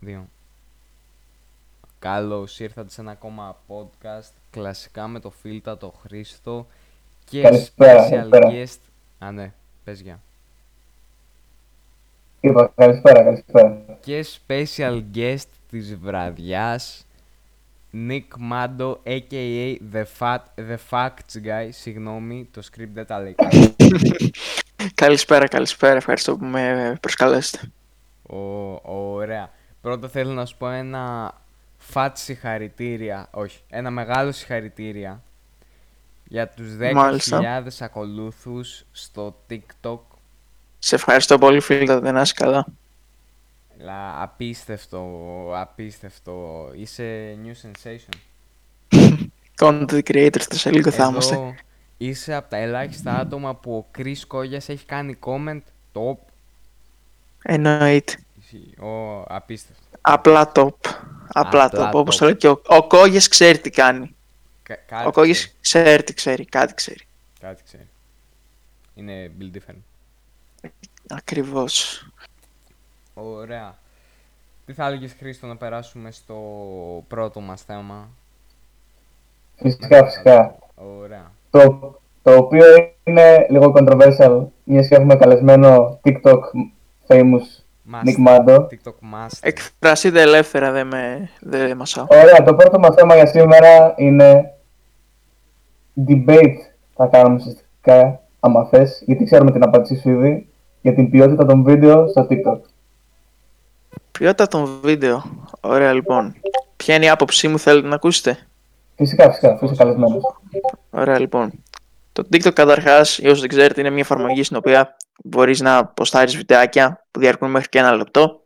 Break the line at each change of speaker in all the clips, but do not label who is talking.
Δύο. Καλώς ήρθατε σε ένα ακόμα podcast, κλασικά με το Φίλτα, το Χρήστο και
Καλησπέρα,
special
καλησπέρα.
guest... Α, ναι, πες για.
Είπα καλησπέρα, καλησπέρα.
Και special guest της βραδιάς, Nick Mando, a.k.a. The, fat, the Facts Guy. Συγγνώμη, το script δεν τα λέει καλά.
Καλησπέρα, καλησπέρα. Ευχαριστώ που με προσκαλέσετε.
Ω, ωραία. Πρώτα θέλω να σου πω ένα fat συγχαρητήρια, όχι, ένα μεγάλο συγχαρητήρια για τους 10.000
Μάλιστα.
ακολούθους στο TikTok.
Σε ευχαριστώ πολύ, φίλε. Δεν είσαι καλά.
Λα, απίστευτο, απίστευτο. Είσαι new sensation.
Content creators το σε λίγο θα είμαστε.
Εδώ είσαι από τα ελάχιστα άτομα που ο Chris Κόγιας έχει κάνει comment top.
Εννοείται.
Ο, απίστευτο.
Απλά top. Απλά,
Απλά
top. Όπως
top.
το λέει και ο, ο Κόγιας ξέρει τι κάνει.
Κα- κάτι
ο Κόγιας
ξέρει,
ξέρει τι ξέρει. Κάτι ξέρει.
Κάτι ξέρει. Είναι build different.
Ακριβώς.
Ωραία. Τι θα έλεγες Χρήστο να περάσουμε στο πρώτο μας θέμα;
Φυσικά, φυσικά.
Ωραία.
Το, το οποίο είναι λίγο controversial, μιας και έχουμε καλεσμένο TikTok famous Nick
Master.
Mando.
TikTok Master.
Εκφραστείτε ελεύθερα, δεν με, δεν μασάω.
Ωραία, το πρώτο μας θέμα για σήμερα είναι debate θα κάνουμε ουσιαστικά, άμα θες, γιατί ξέρουμε την απάντησή σου ήδη, για την ποιότητα των βίντεο στο TikTok.
Ποιότητα των βίντεο. Ωραία, λοιπόν. Ποια είναι η άποψή μου, θέλετε να ακούσετε;
Φυσικά, φυσικά, αφού είσαι καλεσμένος.
Ωραία, λοιπόν. Το TikTok καταρχάς, για όσους δεν ξέρετε, είναι μια εφαρμογή στην οποία μπορείς να ποστάρεις βιντεάκια που διαρκούν μέχρι και ένα λεπτό.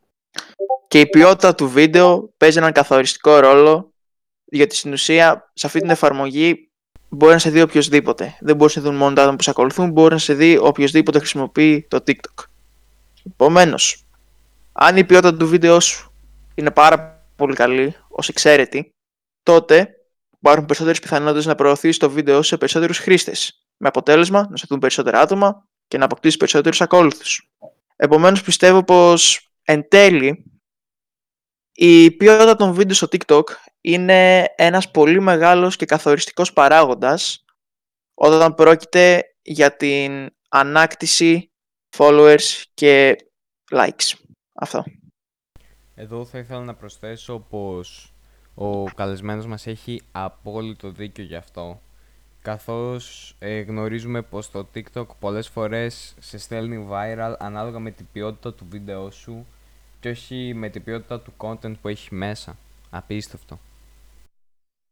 Και η ποιότητα του βίντεο παίζει έναν καθοριστικό ρόλο, γιατί στην ουσία σε αυτή την εφαρμογή μπορεί να σε δει οποιοδήποτε. Δεν μπορείς να σε δουν μόνο τα άτομα που σε ακολουθούν, μπορεί να σε δει οποιοδήποτε χρησιμοποιεί το TikTok. Επομένως, αν η ποιότητα του βίντεο σου είναι πάρα πολύ καλή, ως εξαίρετη, τότε υπάρχουν περισσότερες πιθανότητες να προωθήσει το βίντεο σου σε περισσότερους χρήστες. Με αποτέλεσμα να σε δουν περισσότερα άτομα και να αποκτήσεις περισσότερους ακόλουθους. Επομένως, πιστεύω πως εν τέλει η ποιότητα των βίντεο στο TikTok είναι ένας πολύ μεγάλος και καθοριστικός παράγοντας όταν πρόκειται για την ανάκτηση followers και likes. Αυτό.
Εδώ θα ήθελα να προσθέσω πως ο καλεσμένος μας έχει απόλυτο δίκιο γι' αυτό. Καθώς ε, γνωρίζουμε πως το TikTok πολλές φορές σε στέλνει viral ανάλογα με την ποιότητα του βίντεο σου και όχι με την ποιότητα του content που έχει μέσα. Απίστευτο.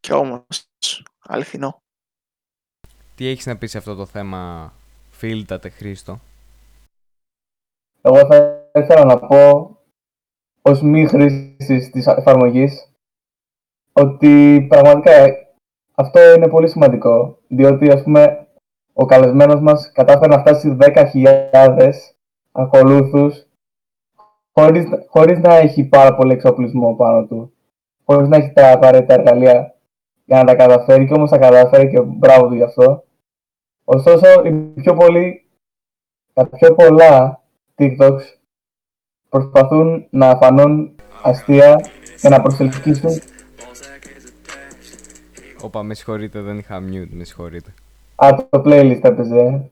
Και όμως, αληθινό.
Τι έχεις να πεις σε αυτό το θέμα, φίλτατε Χρήστο;
Εγώ θα ήθελα να πω, ως μη χρήστης της εφαρμογής, ότι πραγματικά αυτό είναι πολύ σημαντικό, διότι ας πούμε ο καλεσμένος μας κατάφερε να φτάσει 10.000 ακολούθους χωρίς, χωρίς να έχει πάρα πολύ εξοπλισμό πάνω του, χωρίς να έχει τα απαραίτητα εργαλεία για να τα καταφέρει και όμως τα καταφέρει και μπράβο του γι' αυτό. Ωστόσο, οι πιο πολλοί, τα πιο πολλά TikToks προσπαθούν να φανούν αστεία και να προσελκύσουν
Όπα, με συγχωρείτε, δεν είχα mute, με συγχωρείτε.
Α, το playlist έπαιζε.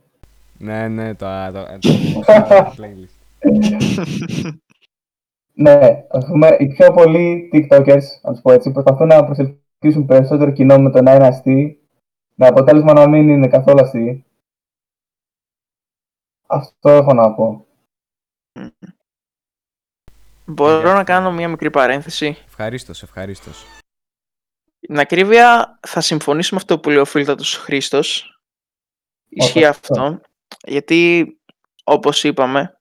Ναι, ναι, το, το, το, το playlist.
Ναι, ας πούμε, οι πιο πολλοί TikTokers, να τους πω έτσι, προσπαθούν να προσελκύσουν περισσότερο κοινό με το να είναι αστείοι, με αποτέλεσμα να μην είναι καθόλου αστείοι. Αυτό έχω να πω.
Μπορώ
Για
να
αυτό.
κάνω μια μικρή παρένθεση.
Ευχαρίστως, ευχαρίστως.
Την ακρίβεια θα συμφωνήσω με αυτό που λέει ο φίλτατος Χρήστος. Ισχύει
Ω,
αυτό. Γιατί, όπως είπαμε,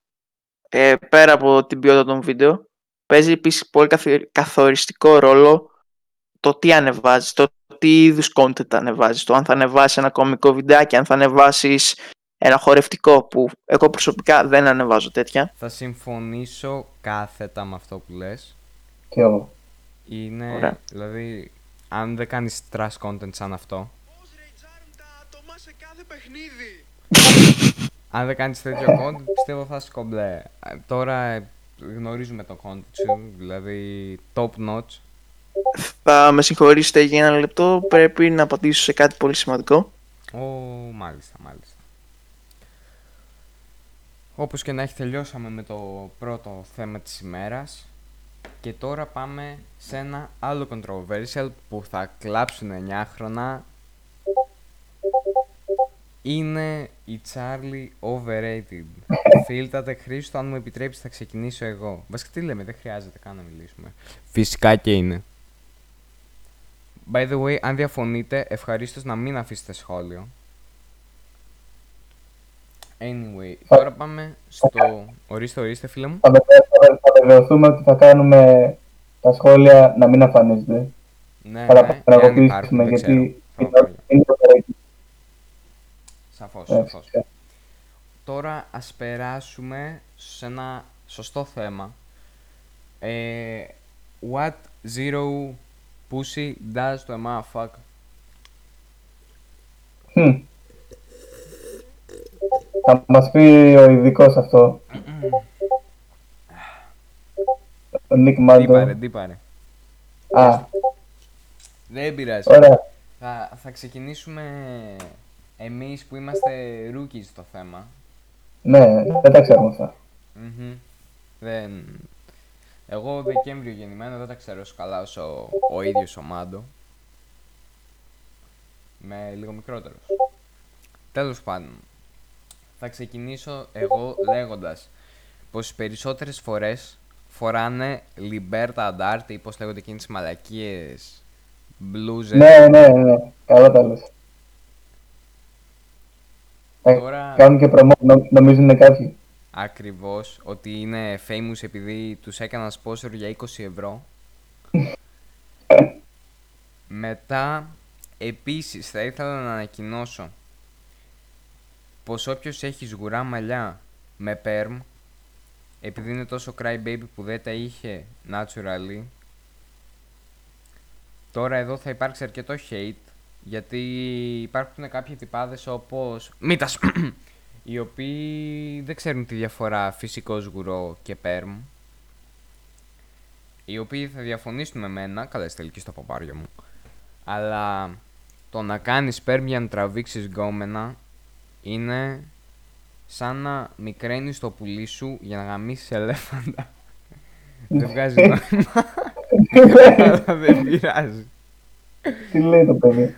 ε, πέρα από την ποιότητα των βίντεο, παίζει επίσης πολύ καθι- καθοριστικό ρόλο το τι ανεβάζεις, το τι είδους content ανεβάζεις, το αν θα ανεβάσεις ένα κομικό βιντεάκι, αν θα ανεβάσεις ένα χορευτικό που εγώ προσωπικά δεν ανεβάζω τέτοια.
Θα συμφωνήσω κάθετα με αυτό που λες.
Και εγώ.
Είναι,
Ωραία.
δηλαδή, αν δεν κάνεις trash content σαν αυτό,
Πώς ρεϊτζάρουν τα άτομα σε κάθε παιχνίδι.
αν δεν κάνεις τέτοιο content, πιστεύω θα είσαι κομπλέ. Ε, Τώρα, ε, γνωρίζουμε το content σου, δηλαδή top notch.
Θα με συγχωρήσετε για ένα λεπτό, πρέπει να απαντήσω σε κάτι πολύ σημαντικό.
Ω, μάλιστα, μάλιστα. Όπως και να έχει τελειώσαμε με το πρώτο θέμα της ημέρας και τώρα πάμε σε ένα άλλο controversial που θα κλάψουν 9 χρόνια είναι η Charlie overrated. Φίλτατε Χρήστο, αν μου επιτρέψεις θα ξεκινήσω εγώ. Βασικά τι λέμε, δεν χρειάζεται καν να μιλήσουμε. Φυσικά και είναι. By the way, αν διαφωνείτε, ευχαρίστως να μην αφήσετε σχόλιο. Anyway, τώρα πάμε στο... Ορίστε, ορίστε φίλε μου.
Θα βεβαι- θα- θα βεβαιωθούμε ότι θα κάνουμε τα σχόλια να μην εμφανίζονται.
Ναι,
Θα τα
ναι, εάν
παραγωγήσουμε
υπάρχουν, δεν ξέρω.
γιατί
Θα
είναι-
πω,
είναι το correct.
Σαφώς,
Ε,
σαφώς.
φυσικά.
Τώρα ας περάσουμε σε ένα σωστό θέμα. Ε, what zero pussy does to a motherfucker;
Χμ. Θα μας πει ο ειδικός αυτό. Ο Νίκ
Τι
Μάντο.
πάρε, τι πάρε.
Α,
Δεν πειράζει.
ωραία.
Θα, θα ξεκινήσουμε εμείς που είμαστε rookies στο θέμα.
Ναι, δεν τα ξέρουμε αυτά.
Μμμ. Δεν... Εγώ Δεκέμβριο γεννημένο δεν τα ξέρω όσο καλά όσο ο ίδιος ο Μάντο. Με λίγο μικρότερος. Τέλος πάντων. Θα ξεκινήσω εγώ λέγοντας πως οι περισσότερες φορές φοράνε Liberta Andarte ή πως λέγονται εκείνες τις μαλακίες μπλούζες.
Ναι, ναι, ναι. Καλά τα λες. Θα
Τώρα-
κάνουν και προμο, νο- νομίζουν κάποιοι.
Ακριβώς, ότι είναι famous επειδή τους έκανα sponsor για 20 ευρώ. Μετά, επίσης, θα ήθελα να ανακοινώσω πως όποιος έχει σγουρά μαλλιά με perm, επειδή είναι τόσο crybaby που δεν τα είχε naturally, τώρα εδώ θα υπάρξει αρκετό hate, γιατί υπάρχουν κάποιοι τυπάδες όπως... Μήτας! οι οποίοι δεν ξέρουν τη διαφορά φυσικό σγουρό και perm. Οι οποίοι θα διαφωνήσουν με μένα, καλά είστε τελική στο παπάριο μου. Αλλά το να κάνεις perm για να τραβήξεις γκόμενα είναι σαν να μικραίνεις το πουλί σου για να γαμίσεις ελέφαντα. δεν βγάζει νόημα, αλλά δεν πειράζει.
Τι λέει το παιδί.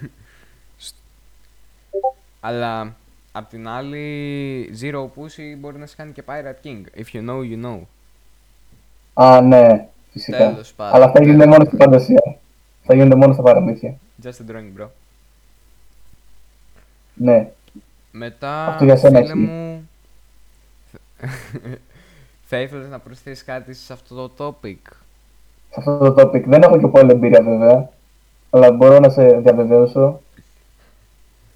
Αλλά απ' την άλλη, Zero Pussy μπορεί να σε κάνει και Pirate King. If you know, you know.
Α, ναι, φυσικά.
Τέλος πάντων,
Αλλά αυτά γίνονται
τέλος
μόνο στη φαντασία. Θα γίνονται μόνο στα παραμύθια.
Just a drawing, bro.
Ναι.
Μετά,
Αυτό για σένα
φίλε
ισχύει.
μου, θα ήθελες να προσθέσεις κάτι σε αυτό το topic;
Σε αυτό το topic. Δεν έχω και πολλή εμπειρία βέβαια. Αλλά μπορώ να σε διαβεβαίωσω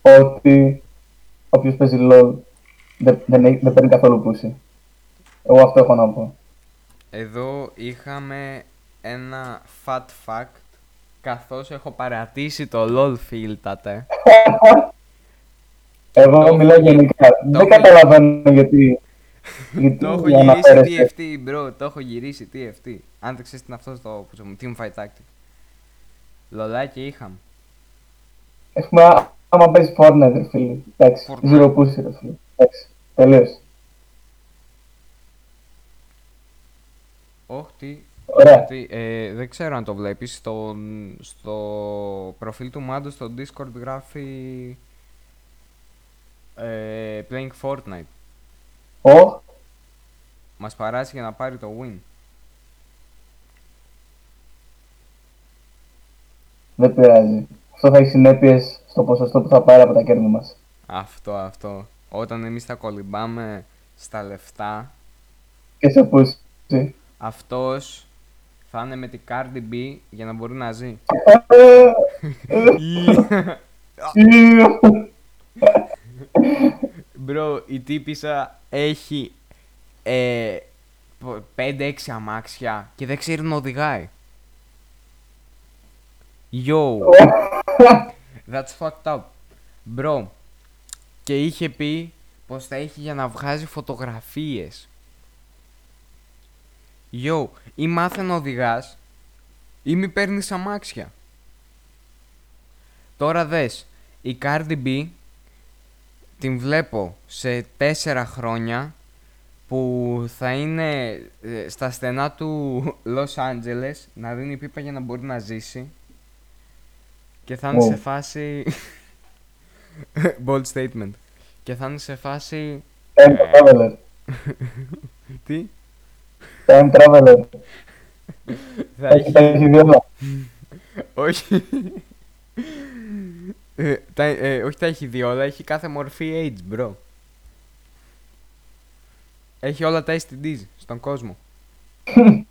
ότι όποιος παίζει LOL δεν, δεν, έχει- δεν παίρνει καθόλου πούση. Εγώ αυτό έχω να πω.
Εδώ είχαμε ένα fat fact, καθώς έχω παρατήσει το LOL φίλτατε.
Εγώ
Το
μιλάω
έχω γυ-
γενικά. Δεν
έχω-
καταλαβαίνω γιατί. γιατί
το έχω
για να
γυρίσει
φέρεστε.
TFT, bro, το έχω γυρίσει TFT. Αν δεν ξέρεις τι είναι αυτός στο που μου, Team Fight Tactic. Λολάκι είχαμε.
Ας πούμε, α- άμα παίζεις Fortnite, ρε φίλε. Εντάξει,
Fortnite.
zero pussy, ρε φίλε. Εντάξει, τελείωσε.
Όχι, τι.
Ωραία.
Γιατί, ε, δεν ξέρω αν το βλέπεις, στο, στο προφίλ του Μάντος στο Discord γράφει ε, Playing Fortnite.
Ω,
Μας παράσει για να πάρει το win.
δεν πειράζει. Αυτό θα έχει συνέπειες στο ποσοστό που θα πάρει από τα κέρδη μας.
Αυτό, αυτό. Όταν εμείς τα κολυμπάμε στα λεφτά,
Και σε pussy.
αυτός θα είναι με την Cardi B για να μπορεί να ζει. Bro, η τύπησα έχει ε, 5-6 αμάξια και δεν ξέρει να οδηγάει. Yo, that's fucked up. Bro, και είχε πει πως τα έχει για να βγάζει φωτογραφίες. Yo, ή μάθε να οδηγάς ή μη παίρνεις αμάξια. Τώρα δες, η Cardi B την βλέπω σε τέσσερα χρόνια που θα είναι ε, στα στενά του Los Angeles να δίνει πίπα για να μπορεί να ζήσει και θα είναι
Wow.
σε φάση bold statement και θα είναι σε φάση
Time traveler.
τι;
Time traveler.
θα
Έχει, τα
έχει
έχει δει όλα.
όχι Ε, τα, ε, όχι τα έχει δει όλα έχει κάθε μορφή age bro έχει όλα τα STDs στον κόσμο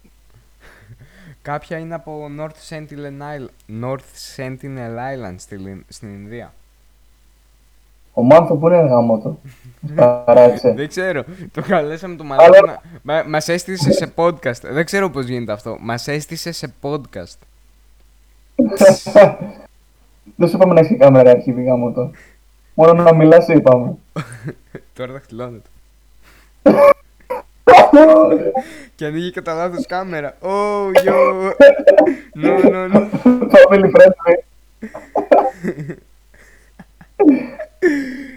Κάποια είναι από North Sentinel Island, North Sentinel Island στη Λιν- στην Ινδία.
Ο Μάνθο που είναι γάμο του; Παράτησε.
Δεν ξέρω. Το καλέσαμε το μαλάκα να... Μα, μας έστησε σε podcast. Δεν ξέρω πώς γίνεται αυτό. Μας έστησε σε podcast.
Δεν σου είπαμε να έχει κάμερα αρχίδι γάμο του. Μόνο να μιλάς σου είπαμε.
Τώρα δαχτυλώνεται. Και ανοίγει κατά λάθος κάμερα. Oh, yo. No, no, no.
Family friendly.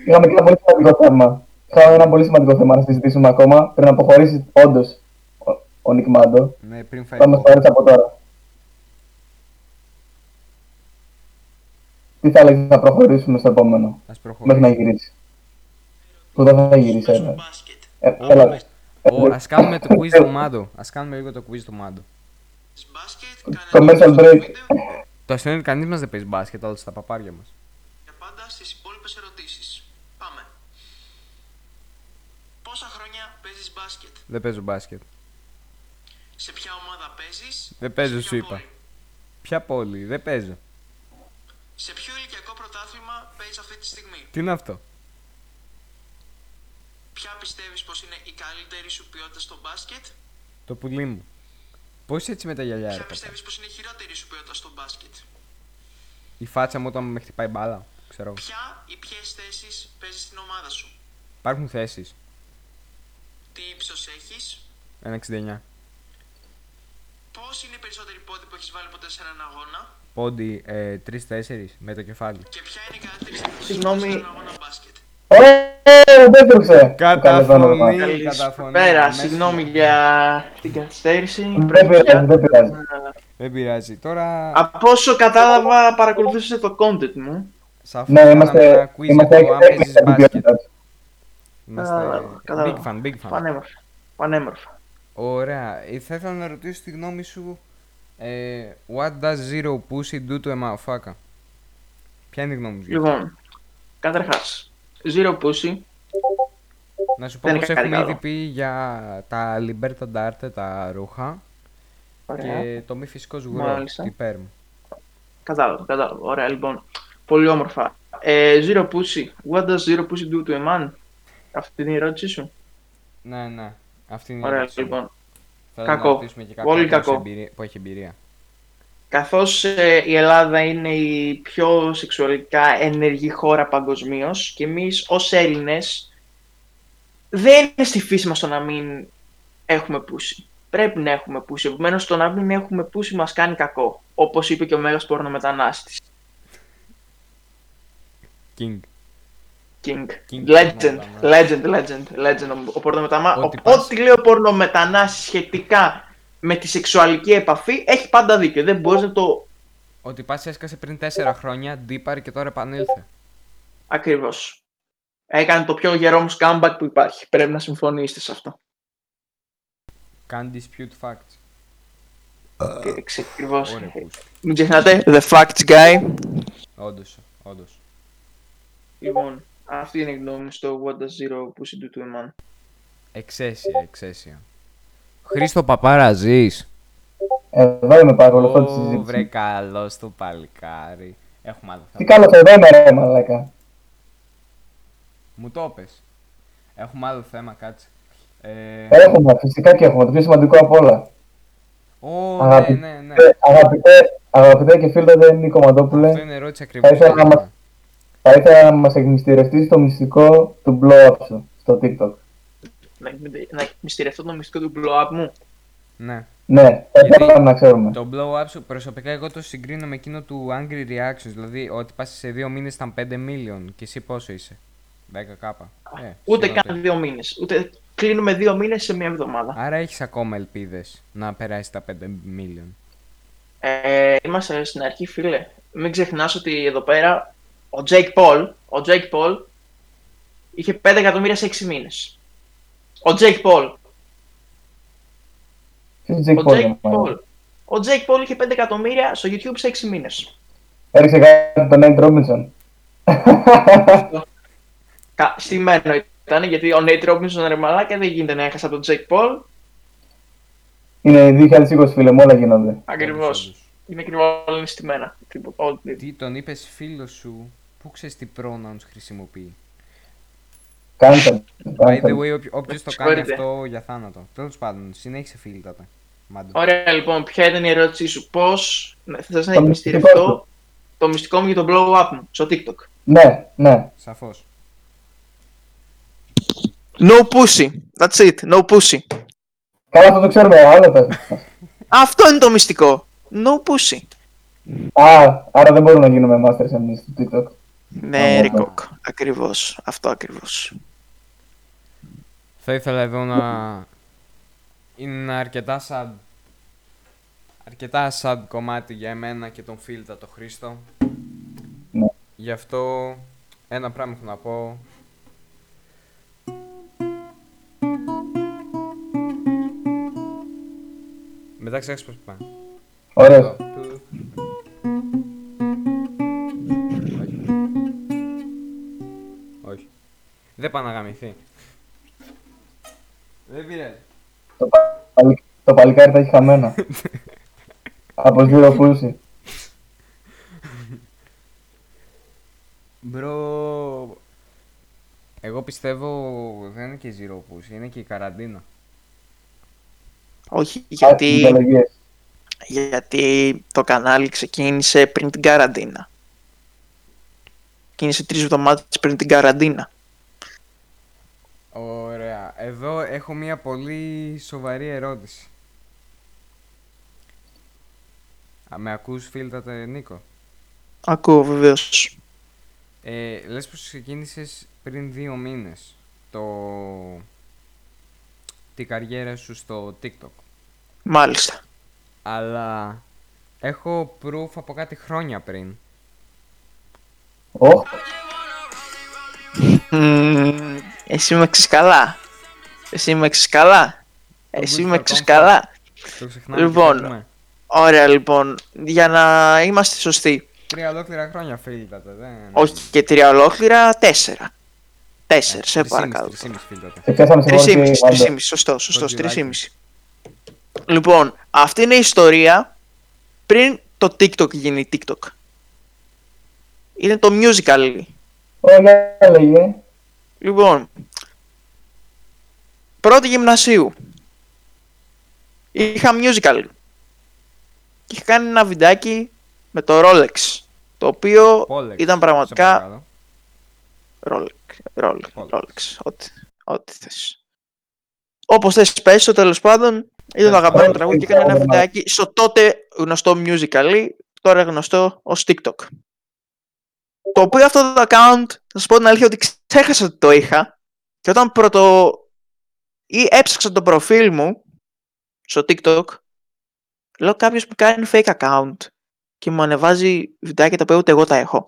Είχαμε και ένα πολύ σημαντικό θέμα. Είχαμε ένα πολύ σημαντικό θέμα να συζητήσουμε ακόμα. Πριν αποχωρήσεις όντως ο, ο Νικ Μάντο.
Ναι, πριν φάει
Θα μας
το-
το από τώρα. Τι θα έλεγες να προχωρήσουμε στο επόμενο,
Ας
μέχρι να
προχωρήσουμε.
γυρίσει. Που δεν θα γυρίσει,
στο
έλα.
μπάσκετ.
Ε,
Ω,
έλα.
ω, ας κάνουμε το quiz του Μάντο. Ας κάνουμε λίγο το quiz του Μάντο.
Μπάσκετ,
Commercial
κανένα
break.
βίντεο
Το αστείο είναι ότι κανείς μας δεν παίζει μπάσκετ, όλα στα παπάρια μας.
για πάντα στις υπόλοιπες ερωτήσεις. Πάμε. Πόσα χρόνια παίζεις μπάσκετ;
Δεν παίζω μπάσκετ.
Σε ποια ομάδα παίζεις;
Δεν παίζω,
σε
σου
ποια
είπα.
πόλη.
Ποια πόλη, δεν παίζω.
Σε ποιο
Τι είναι αυτό;
Ποια πιστεύεις πως είναι η καλύτερη σου ποιότητα στο μπάσκετ;
Το πουλί μου. Πώς έτσι με τα γυαλιά, ρε
Ποια
κατά.
πιστεύεις πως είναι η χειρότερη σου ποιότητα στο μπάσκετ;
Η φάτσα μου όταν με χτυπάει μπάλα. Ξέρω.
Ποια ή ποιες θέσεις παίζεις στην ομάδα σου;
Υπάρχουν θέσεις.
Τι ύψος έχεις;
1,69.
Πώς είναι οι περισσότεροι πόντοι που έχεις βάλει ποτέ σε έναν αγώνα;
Πόντι ε, 3-4 με το κεφάλι.
Και ποια είναι η καλύτερη στιγμή που έχεις
Συγγνώμη.
παίξει σε έναν αγώνα μπάσκετ;
Ω, δεν τρούξε.
Καταφωνή.
Καλησπέρα,
καταφωνή, αμέσως.
συγγνώμη για την καθυστέρηση.
Δεν
Πρέπει
πειράζει,
πια
δεν πειράζει.
να-
Δεν πειράζει. Τώρα
Από όσο κατάλαβα, παρακολουθούσε το content μου.
σαφώς
Ναι,
κάναμε
είμαστε,
ένα quiz
είμαστε
για το αν παίζεις
έκπληκτοι από την
μπάσκετ.
ποιότητα του.
Είμαστε
Κατάλαβα,
big
κατάλαβα.
fan, big fan.
Πανέμορφα. Πανέμορφα.
Ωραία. Ε, Θα ήθελα να ρωτήσω τη γνώμη σου. Ε, what does zero pussy do to a motherfucker? Ποια είναι η γνώμη σου; γι' αυτό;
Λοιπόν, καταρχάς, Zero Pussy.
Να σου πω
δεν
πως
είχα κάτι
έχουμε ήδη
καλό.
πει για τα Liberta d'Arte, τα ρούχα
Ωραία.
και το μη φυσικό σγουρό,
Μάλιστα.
τη Perm.
Κατάλαβα, κατάλαβα. Ωραία, λοιπόν. Πολύ όμορφα. Ε, zero Pussy. What does Zero Pussy do to a man? Αυτή είναι η ερώτησή σου;
Ναι, ναι. Αυτή είναι η
Ωραία,
ερώτησή μου.
λοιπόν.
Θέλω
κακό.
να ρωτήσουμε και κάποιον
Πολύ
που έχει
κακό.
εμπειρία- που έχει εμπειρία.
Καθώς ε, η Ελλάδα είναι η πιο σεξουαλικά ενεργή χώρα παγκοσμίως και εμείς ως Έλληνες δεν είναι στη φύση μας το να μην έχουμε πούση. Πρέπει να έχουμε πούση. Επομένως το να μην έχουμε πούση μας κάνει κακό. Όπως είπε και ο μέγας πορνομετανάστης.
King.
King.
King
Legend,
πορνομετανάστης.
legend, legend, legend. Ο- Ο πορνομετανά...
Ότι
Ό,τι
πας-
λέει ο πορνομετανάστης σχετικά με τη σεξουαλική επαφή έχει πάντα δίκιο. Δεν μπορείς να το
Ότι πας έσκασε πριν 4 χρόνια, ντύπαρε και τώρα επανήλθε.
Ακριβώς. Έκανε το πιο γερό μου comeback που υπάρχει. Πρέπει να συμφωνήσετε σε αυτό.
Can't dispute facts.
Και Ακριβώς.
Ωραία, πούστη.
Μην ξεχνάτε, the facts guy.
Όντως, όντως.
Λοιπόν, αυτή είναι η γνώμη μου στο What does zero pussy do to a man.
Εξαίσια, εξαίσια. Χρήστο Παπάρα, ζεις.
Εδώ είμαι παρακολουθώ τη
Ω, βρε
συζήτηση.
καλός το παλικάρι. Έχουμε άλλο
Τι
θέμα.
καλός εδώ είμαι ρε μαλάκα.
Μου το πες. Έχουμε άλλο θέμα, κάτσε. Ε,
Έχουμε, φυσικά και έχουμε, το πιο σημαντικό από όλα.
Ω, ναι,
Αγαπη-
ναι, ναι.
Ε, Αγαπητέ, αγαπητέ και φίλε Νίκο Μαντόπουλε,
Αυτό είναι ερώτηση ακριβώς.
Θα ήθελα
που
να
έκανα.
μας- θα ήθελα να μας εκμυστηρευτείς το μυστικό του blow up σου στο TikTok.
Να, εκμυ- να μυστηρευτώ το μυστικό του blow up μου.
Ναι.
Ναι, θα
Γιατί
ήθελα να ξέρουμε.
Το blow up σου προσωπικά εγώ το συγκρίνω με εκείνο του Angry Reactions. Δηλαδή ότι πας σε δύο μήνες ήταν 5 million και εσύ πόσο είσαι; 10 κάπα. Ε,
Ούτε
σίγουρα
καν δύο μήνες. Ούτε κλείνουμε δύο μήνες σε μια εβδομάδα.
Άρα έχεις ακόμα ελπίδες να περάσει τα 5 million.
Ε, είμαστε στην αρχή, φίλε. Μην ξεχνάς ότι εδώ πέρα ο Jake Paul, ο Jake Paul είχε 5 εκατομμύρια σε 6 μήνες. Ο Jake Paul.
Ποιος Jake
Ο
Paul,
Jake
ρε, μάλλον.
Paul. Ο Jake Paul είχε 5 εκατομμύρια στο YouTube σε 6 μήνες.
Έριξε κάτι τον Nate Robinson.
Κα- Στημένο ήταν γιατί ο Nate Robinson ρε μαλάκα δεν γίνεται να έχασε από τον Jake Paul.
Είναι 2020 φίλε μου, όλα γίνονται.
Ακριβώς.
Όντως,
Είναι ακριβώς όλα είναι στημένα. Τίποτα, όλα-
Τι τον είπες φίλος σου, πού ξέρεις τι pronouns χρησιμοποιεί;
Κάντε.
By
κάντε.
the way, όποιο- όποιος το κάνει
Συγχωρείτε.
αυτό για θάνατο. Τέλος πάντων, συνέχισε φίλτατα. Μάντο.
Ωραία, λοιπόν, ποια ήταν η ερώτησή σου, πώς ναι, θες να
Το
επιστηρευτώ
μυστικό
το μυστικό μου για το blow up μου στο TikTok.
Ναι, ναι.
Σαφώς.
No pussy. That's it. No pussy.
Καλά αυτό το ξέρουμε, άλλο πες.
Αυτό είναι το μυστικό. No pussy.
Α, άρα δεν μπορούμε να γίνουμε masters εμείς στο TikTok.
Ναι,
Ωραία.
Ρικόκ. Ακριβώς. Αυτό ακριβώς.
Θα ήθελα εδώ να... Είναι αρκετά sad. Αρκετά sad κομμάτι για εμένα και τον φίλτα το Χρήστο.
Ναι.
Γι' αυτό ένα πράγμα έχω να πω. Μετά ξέχασα πώς πάει.
Ωραίος.
Εδώ. Δεν πάει να γαμηθεί. Δεν πειράζει.
Το, παλι- το παλικάρι τα έχει χαμένα. Από Zero Pulse.
Μπρο... Εγώ πιστεύω δεν είναι και η zero push, είναι και η καραντίνα.
Όχι, γιατί,
Δικαιολογίες.
γιατί το κανάλι ξεκίνησε πριν την καραντίνα. Ξεκίνησε τρεις εβδομάδες πριν την καραντίνα.
Ωραία. Εδώ έχω μια πολύ σοβαρή ερώτηση. Α, με ακούς φίλτατε Νίκο;
Ακούω βεβαίως.
Ε, λες πως ξεκίνησες πριν δύο μήνες το... την καριέρα σου στο TikTok.
Μάλιστα.
Αλλά έχω proof από κάτι χρόνια πριν.
Οχ,
Μμμ, εσύ με ξέρεις καλά. Εσύ με ξέρεις καλά. Εσύ
Good
με
for
ξέρεις
comfort.
καλά.
Το ξεχνάμε και
Λοιπόν,
φεύγουμε.
Ωραία λοιπόν, για να είμαστε σωστοί.
Τρία ολόκληρα χρόνια φίλτατε, δεν...
Όχι και τρία ολόκληρα, τέσσερα. Τέσσερα, σε
Τρισήμιση,
παρακαλώ.
τρισήμιση φίλτατε.
σε πιάσαμε σε
Τρισήμιση,
μόρφη πάντα.
τρισήμιση, σωστό, σωστό,
Κοντζουράκι.
τρισήμιση. Λοιπόν, αυτή είναι η ιστορία πριν το TikTok γίνει TikTok. Είναι το musical.
Ω, για λέγε.
Λοιπόν, πρώτη γυμνασίου. Είχα musical. Και είχα κάνει ένα βιντεάκι με το Rolex. Το οποίο
Πόλεξ,
ήταν
σε
πραγματικά
παρακαλώ.
Rolex, Rolex,
Rolex.
Rolex, ό,τι, ό,τι θες. Όπως θες πες το τέλος πάντων, ήταν το
Τέλος
αγαπημένο
πάντων,
τραγούδι και έκανε ένα
ωραία.
βιντεάκι στο τότε γνωστό Musical.ly, τώρα γνωστό ως TikTok. Το οποίο αυτό το account, θα σου πω την αλήθεια ότι ξέχασα ότι το είχα και όταν πρώτο ή έψαξα το προφίλ μου στο TikTok, λέω κάποιος που κάνει fake account και μου ανεβάζει βιντεάκια τα οποία ούτε εγώ τα έχω.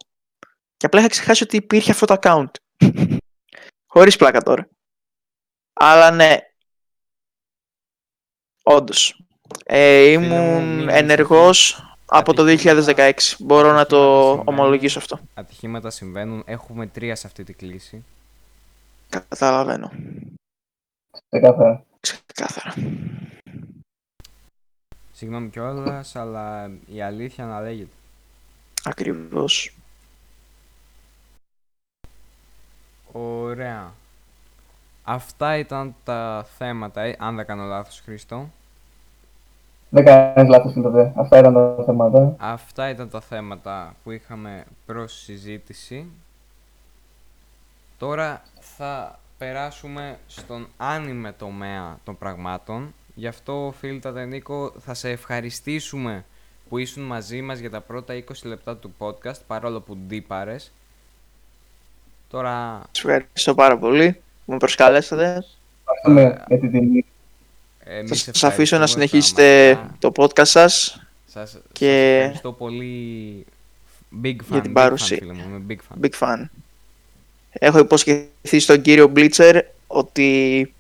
Και απλά είχα ξεχάσει ότι υπήρχε αυτό το account. Χωρίς πλάκα τώρα. Αλλά ναι. Όντως. Ε,
μου,
ήμουν
μην
ενεργός από το
Ατυχήματα-
2016. Μπορώ να το
ατυχήματα συμβαίνουν.
ομολογήσω αυτό.
Ατυχήματα συμβαίνουν. Έχουμε τρία σε αυτή τη κλίση.
Καταλαβαίνω.
Ξεκάθαρα.
Ξεκάθαρα.
Συγγνώμη κιόλας, αλλά η αλήθεια να λέγεται.
Ακριβώς.
Ωραία. Αυτά ήταν τα θέματα, ε, αν δεν κάνω λάθος Χρήστο.
Δεν κάνεις λάθος φίλε. Αυτά ήταν τα θέματα.
Αυτά ήταν τα θέματα που είχαμε προς συζήτηση. Τώρα θα περάσουμε στον άνιμε τομέα των πραγμάτων, Γι' αυτό, φίλτα Νίκο, θα σε ευχαριστήσουμε που ήσουν μαζί μας για τα πρώτα 20 λεπτά του podcast, παρόλο που ντύπαρες. Τώρα,
Σας ευχαριστώ πάρα πολύ που με προσκαλέσατε.
Ευχαριστούμε για την τιμή.
Εμείς
Θα σας αφήσω να
ευχαριστούμε
συνεχίσετε
πραγματικά.
το podcast σας.
Σας, σας
και-
ευχαριστώ πολύ. Big fan,
Για την
big
παρουσία.
fan, φίλε μου, είμαι big fan.
Big fan. Έχω υποσχεθεί στον κύριο Blitzer ότι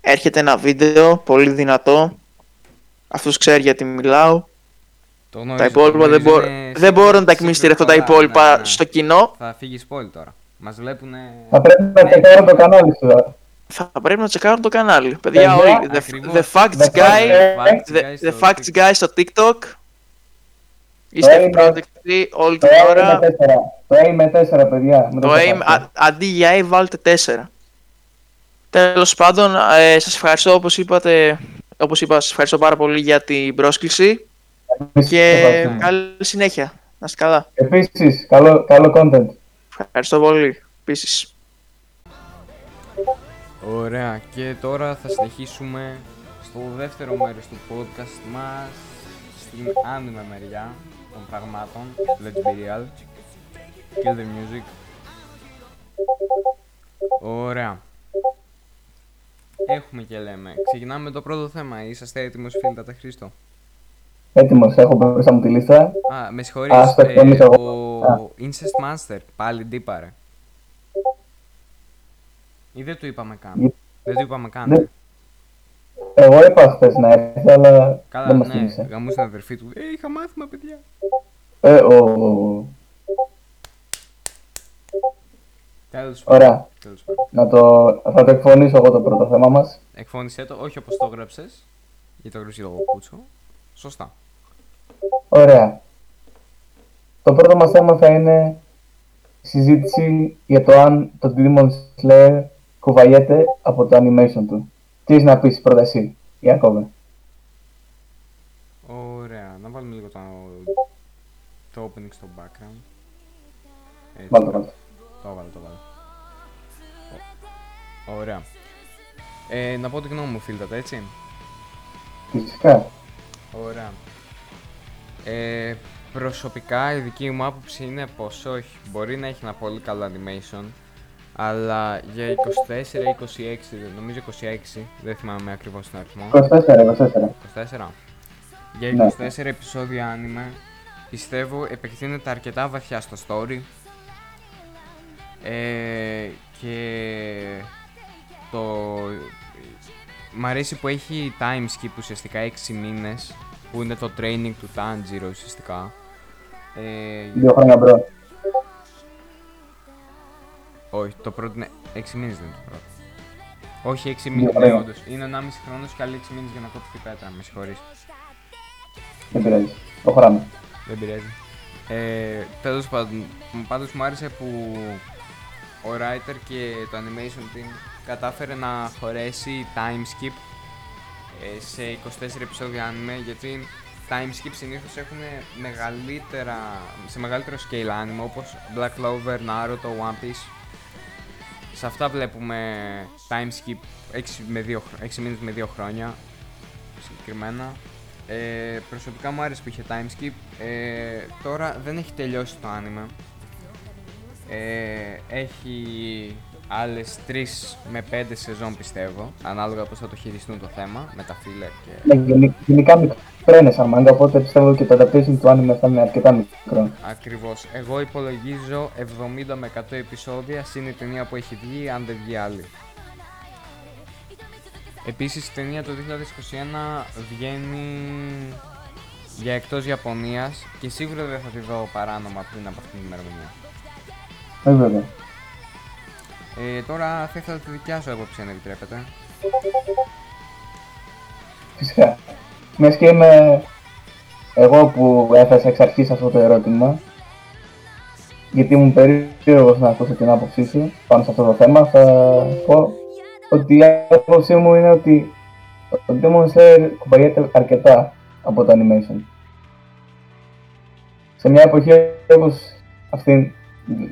έρχεται ένα βίντεο πολύ δυνατό. Αυτός ξέρει γιατί μιλάω.
Το
Τα
γνωρίζω, το
υπόλοιπα δεν,
γνωρίζω,
μπορώ,
είναι
δεν μπορώ να τα
secret
εκμυστηρευτώ τα
χώρα,
υπόλοιπα
ναι, ναι.
στο κοινό.
Θα φύγεις spoil τώρα. Μας βλέπουνε...
Θα πρέπει να τσεκάρω το κανάλι σου. Τώρα.
Θα πρέπει να τσεκάρω το κανάλι. Παιδιά,
Παιδιά,
όλοι. The,
ακριβώς.
the Facts
The
Guy.
Facts
The,
guys
the
στο
Facts
TikTok.
Guy στο TikTok. Είστε
aim
ευπρόσδεκτοι όλη
Το
την
aim με
ώρα.
τέσσερα. Το aim με τέσσερα, παιδιά. Μην
Το
ξεχάσετε.
aim, α- αντί για A βάλτε 4. Τέλος πάντων, ε, σας ευχαριστώ όπως είπατε, όπως είπα, σας ευχαριστώ πάρα πολύ για την πρόσκληση
Εμείς
και
ευχαριστούμε.
καλή συνέχεια. Να είστε καλά.
Επίσης, καλό, καλό content.
Ευχαριστώ πολύ. Επίσης.
Ωραία. Και τώρα θα συνεχίσουμε στο δεύτερο μέρος του podcast μας στην άνιμε μεριά των πραγμάτων. Let's be real. Kill the music. Ωραία. Έχουμε και λέμε. Ξεκινάμε με το πρώτο θέμα. Είσαστε έτοιμος φίλτατε Χρήστο;
Έτοιμος, έχω μπροστά μου τη λίστα.
Α, με συγχωρείς.
Α, στο
ε,
εκτιμήσω εγώ.
ο
Α.
Incest Master. Πάλι ντύπαρε. Ή δεν του είπαμε καν.
Γι-
Δεν του είπαμε καν.
Ναι.
ε.
Εγώ είπα χθες να έρθει, αλλά
Καλά,
δεν μας
ναι,
τίμησε.
γαμούσε την αδερφή του. Ε, είχα μάθημα, παιδιά.
Ε, ο, ο,
Τέλος πάντων.
Ωραία.
Τέλος πάντων.
Να το, θα το εκφωνήσω εγώ το πρώτο θέμα μας.
Εκφώνησέ το, όχι όπως το έγραψες. Γιατί το έγραψες το κούτσο. Σωστά.
Ωραία. Το πρώτο μας θέμα θα είναι η συζήτηση για το αν το Demon Slayer κουβαλιέται από το animation του. Τι έχεις να πεις πρώτα εσύ, Ιακώβε;
Ωραία. Να βάλουμε λίγο το, το opening στο background. Έτσι.
Βάλτε, βάλτε.
Το βάλω, το βάλω. Ω- Ωραία. Ε, να πω τη γνώμη μου, φίλτατε, έτσι.
Φυσικά.
Ωραία. Ε, προσωπικά η δική μου άποψη είναι πως όχι, μπορεί να έχει ένα πολύ καλό animation, αλλά για 24-26, νομίζω 26, δεν θυμάμαι ακριβώς τον αριθμό.
24, 24.
24. Για
Ναι.
24 επεισόδια anime πιστεύω επεκτείνεται αρκετά βαθιά στο story ε, και το... Μ' αρέσει που έχει time skip ουσιαστικά 6 μήνες που είναι το training του Tanjiro ουσιαστικά ε,
Δύο χρόνια bro.
Όχι, το πρώτο είναι 6 μήνες δεν είναι το πρώτο όχι 6
Δύο
μήνες, ναι,
χρόνια.
όντως. Είναι 1,5 χρόνος και άλλοι 6 μήνες για να κόψει την πέτρα, με συγχωρείς.
Δεν πειράζει. Προχωράμε.
Δεν πειράζει. Ε, τέλος πάντων, μ- πάντως μου άρεσε που ο writer και το animation team κατάφερε να χωρέσει time skip ε, σε 24 επεισόδια anime γιατί time skip συνήθως έχουν μεγαλύτερα, σε μεγαλύτερο scale anime όπως Black Clover, Naruto, One Piece σε αυτά βλέπουμε time skip 6, με 2, 6 μήνες με 2 χρόνια συγκεκριμένα ε, προσωπικά μου άρεσε που είχε time skip. Ε, τώρα δεν έχει τελειώσει το anime. Ε, έχει άλλες 3 με 5 σεζόν πιστεύω, ανάλογα πώς θα το χειριστούν το θέμα, με τα filler και...
Ναι, γενι- γενικά μικρό σαν μάγκα, οπότε πιστεύω και το adaptation του anime θα είναι αρκετά μικρό.
Ακριβώς. Εγώ υπολογίζω 70 με 100 επεισόδια, συν η ταινία που έχει βγει, αν δεν βγει άλλη. Επίσης η ταινία το 2021 βγαίνει για εκτός Ιαπωνίας και σίγουρα δεν θα τη δω παράνομα πριν από αυτήν την ημερομηνία.
Ε, βέβαια.
Ε, τώρα θα ήθελα τη δικιά σου άποψη αν επιτρέπετε.
Φυσικά. Μιας και είμαι εγώ που έθεσα εξ αρχής αυτό το ερώτημα, γιατί ήμουν περίεργος να ακούσω την άποψή σου πάνω σε αυτό το θέμα, θα πω ότι η άποψή μου είναι ότι το Demon Slayer κουμπαγιέται αρκετά από το animation. Σε μια εποχή όπως αυτή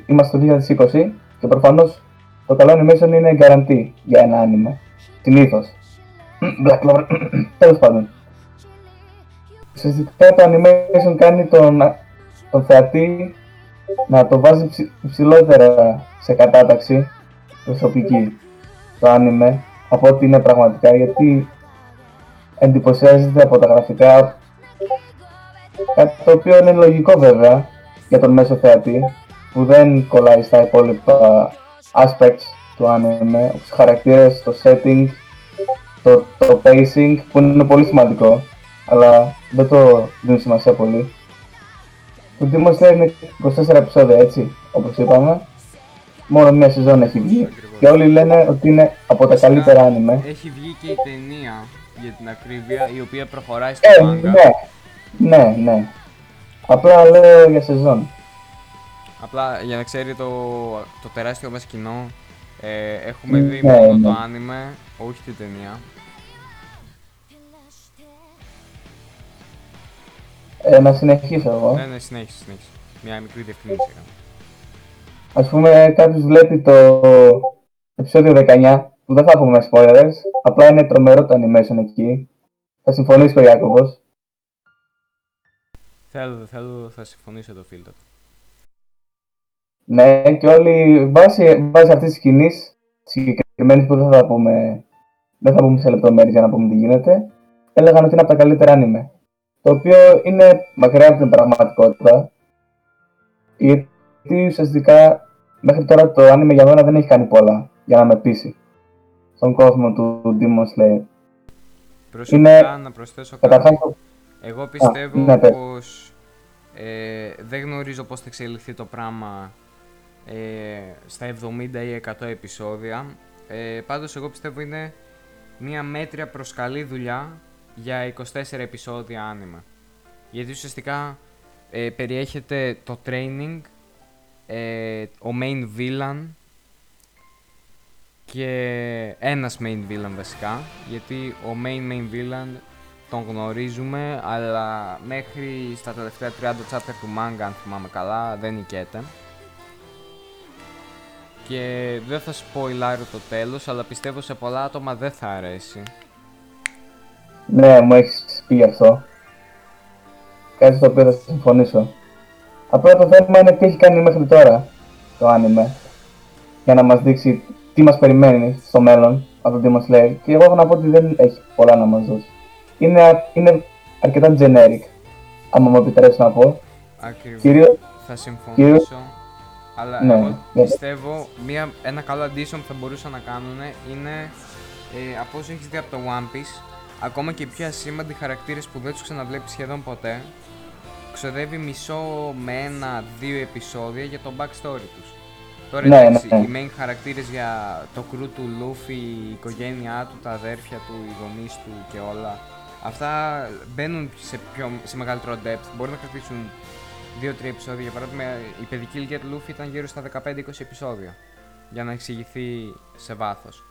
είμαστε το 2020 και προφανώς το καλό animation είναι guarantee για ένα anime. Συνήθως. Black Clover. Τέλος πάντων. Ουσιαστικά το animation κάνει τον, τον θεατή να το βάζει ψη- υψηλότερα σε κατάταξη προσωπική το άνιμε από ό,τι είναι πραγματικά γιατί εντυπωσιάζεται από τα γραφικά κάτι το οποίο είναι λογικό βέβαια για τον μέσο θεατή που δεν κολλάει στα υπόλοιπα aspects του άνιμε όπως οι χαρακτήρες, το setting, το, το pacing που είναι πολύ σημαντικό αλλά δεν το δίνουν σημασία πολύ. Το Demon Slayer είναι 24 επεισόδια έτσι, όπως είπαμε. Μόνο μία σεζόν έχει βγει
Ακριβώς.
και όλοι λένε ότι είναι από τα καλύτερα άνιμε.
Έχει βγει και η ταινία για την ακρίβεια, η οποία προχωράει στο
Ε,
manga.
ναι, ναι, ναι. Απλά λέω για σεζόν.
Απλά για να ξέρει το, το τεράστιο μας κοινό, ε, έχουμε
Ναι,
δει μόνο
ναι.
το άνιμε, όχι την ταινία.
Ε, να συνεχίσω εγώ.
Ναι, ναι, συνέχισε, συνέχισε. Μια μικρή διευκρίνηση έκανα.
Ας πούμε κάποιος βλέπει το επεισόδιο 19, που δεν θα πούμε spoilers, απλά είναι τρομερό το animation εκεί. Θα συμφωνήσει και ο Ιάκωβος.
Θέλω, θέλω, θα συμφωνήσω το φίλτρο.
Ναι, και όλοι βάσει, βάσει αυτής της σκηνής, συγκεκριμένης που δεν θα πούμε, δεν θα πούμε σε λεπτομέρειες για να πούμε τι γίνεται, έλεγαν ότι είναι από τα καλύτερα άνιμε. Το οποίο είναι μακριά από την πραγματικότητα, γιατί ουσιαστικά μέχρι τώρα το άνιμε για μένα δεν έχει κάνει πολλά για να με πείσει στον κόσμο του Demon Slayer.
Προσωπικά να προσθέσω κάτι.
Καταρχάς, το-
Εγώ πιστεύω
ναι, πες.
πως ε, δεν γνωρίζω πώς θα εξελιχθεί το πράγμα ε, στα 70 ή 100 επεισόδια. Ε, πάντως εγώ πιστεύω είναι μια μέτρια προς καλή δουλειά για 24 επεισόδια άνιμα. Γιατί ουσιαστικά ε, περιέχεται το training, ε, ο main villain και ένας main villain βασικά γιατί ο main main villain τον γνωρίζουμε αλλά μέχρι στα τελευταία 30 chapter του manga αν θυμάμαι καλά δεν νικέται και δεν θα spoilάρω το τέλος αλλά πιστεύω σε πολλά άτομα δεν θα αρέσει
Ναι, μου έχεις πει αυτό. Κάτι στο οποίο θα συμφωνήσω. Απλά το θέμα είναι τι έχει κάνει μέχρι τώρα το άνιμε. Για να μας δείξει τι μας περιμένει στο μέλλον από το Demon Slayer. Και εγώ έχω να πω ότι δεν έχει πολλά να μας δώσει. Είναι, α- είναι αρκετά generic, άμα μου επιτρέψεις να πω.
ακριβώς
Κυρίως,
θα συμφωνήσω αλλά
Ναι,
εγώ
ναι.
πιστεύω μια, ένα καλό addition που θα μπορούσαν να κάνουν είναι ε, από όσο έχεις δει από το One Piece ακόμα και οι πιο ασήμαντοι χαρακτήρες που δεν τους ξαναβλέπεις σχεδόν ποτέ ξοδεύει μισό με ένα-δύο επεισόδια για το backstory τους. Τώρα
Ναι,
εντάξει,
ναι.
οι main χαρακτήρες για το crew του Luffy, η οικογένειά του, τα αδέρφια του, οι γονείς του και όλα αυτά μπαίνουν σε, πιο, σε μεγαλύτερο depth, μπορεί να κρατήσουν 2-3 επεισόδια. Για παράδειγμα, η παιδική ηλικία του Luffy ήταν γύρω στα 15-20 επεισόδια για να εξηγηθεί σε βάθος.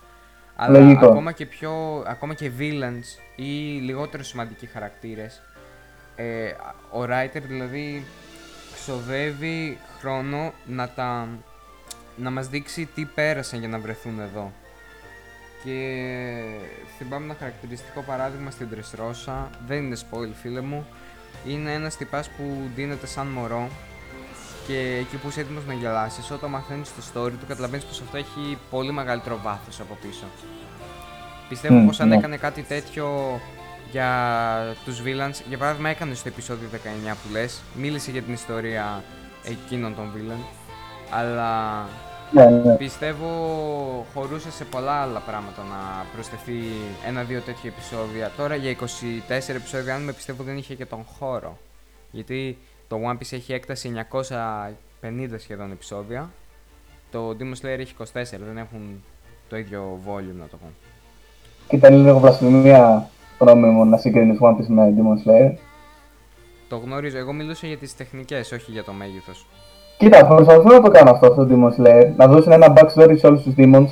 Αλλά
Λογικό.
ακόμα και, πιο, ακόμα και villains ή λιγότερο σημαντικοί χαρακτήρες ε, ο writer δηλαδή ξοδεύει χρόνο να, τα, να μας δείξει τι πέρασαν για να βρεθούν εδώ. Και θυμάμαι ένα χαρακτηριστικό παράδειγμα στην Τρεσρόσα, δεν είναι spoil φίλε μου, είναι ένας τυπάς που δίνεται σαν μωρό και εκεί που είσαι έτοιμος να γελάσεις, όταν μαθαίνεις το story του καταλαβαίνεις πως αυτό έχει πολύ μεγαλύτερο βάθος από πίσω. Πιστεύω
Μμ,
πως αν
ναι.
έκανε κάτι τέτοιο για τους villains, για παράδειγμα έκανε στο επεισόδιο 19 που λες, μίλησε για την ιστορία εκείνων των villain, αλλά
ναι, ναι.
πιστεύω χωρούσε σε πολλά άλλα πράγματα να προσθεθεί ένα-δύο τέτοια επεισόδια. Τώρα για 24 επεισόδια, αν με πιστεύω δεν είχε και τον χώρο, γιατί το One Piece έχει έκταση 950 σχεδόν επεισόδια, το Demon Slayer έχει 24, δεν έχουν το ίδιο volume να το πω.
Και ήταν λίγο βλασφημία γνώμη μου να συγκρίνεις One Piece με Demon Slayer.
Το γνωρίζω, εγώ μιλούσα για τις τεχνικές, όχι για το μέγεθος.
Κοίτα, προσπαθούν να το κάνω αυτό στο Demon Slayer, να δώσουν ένα backstory σε όλους τους demons,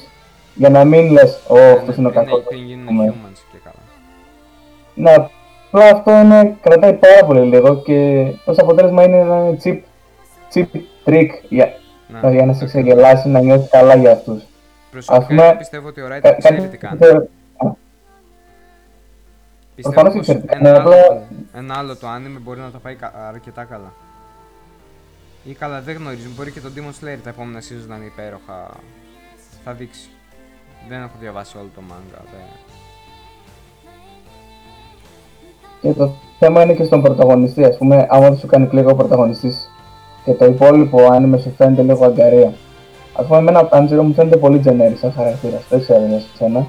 για να μην λες, «Ω, αυτός είναι ο
πριν,
κακός».
πριν γίνουν
πούμε.
humans και καλά.
Ναι, απλά αυτό είναι, κρατάει πάρα πολύ λίγο και ως αποτέλεσμα είναι ένα cheap, cheap trick για,
Ναι.
για να σε ξεγελάσει, να νιώθεις καλά για αυτούς.
Προσωπικά
πούμε,
πιστεύω ότι ο
Κα-
writer ξέρει
κάτι
τι κάνει.
που θε- α,
Πιστεύω
Προφανώς
πως
εξαιρετικά,
ένα,
ναι,
άλλο,
απλά-
του- ένα άλλο το anime μπορεί να το πάει κα- αρκετά καλά. Ή καλά, δεν γνωρίζω. Μπορεί και το Demon Slayer τα επόμενα season να είναι υπέροχα. Θα δείξει. Δεν έχω διαβάσει όλο το manga. Δεν...
Και το θέμα είναι και στον πρωταγωνιστή. Α πούμε, άμα δεν σου κάνει κλικ ο πρωταγωνιστής και το υπόλοιπο άνιμε σου φαίνεται λίγο αγκαρία. Α πούμε, εμένα ο Τάντζιρο μου φαίνεται πολύ generic σαν χαρακτήρας. Δεν ξέρω για σένα.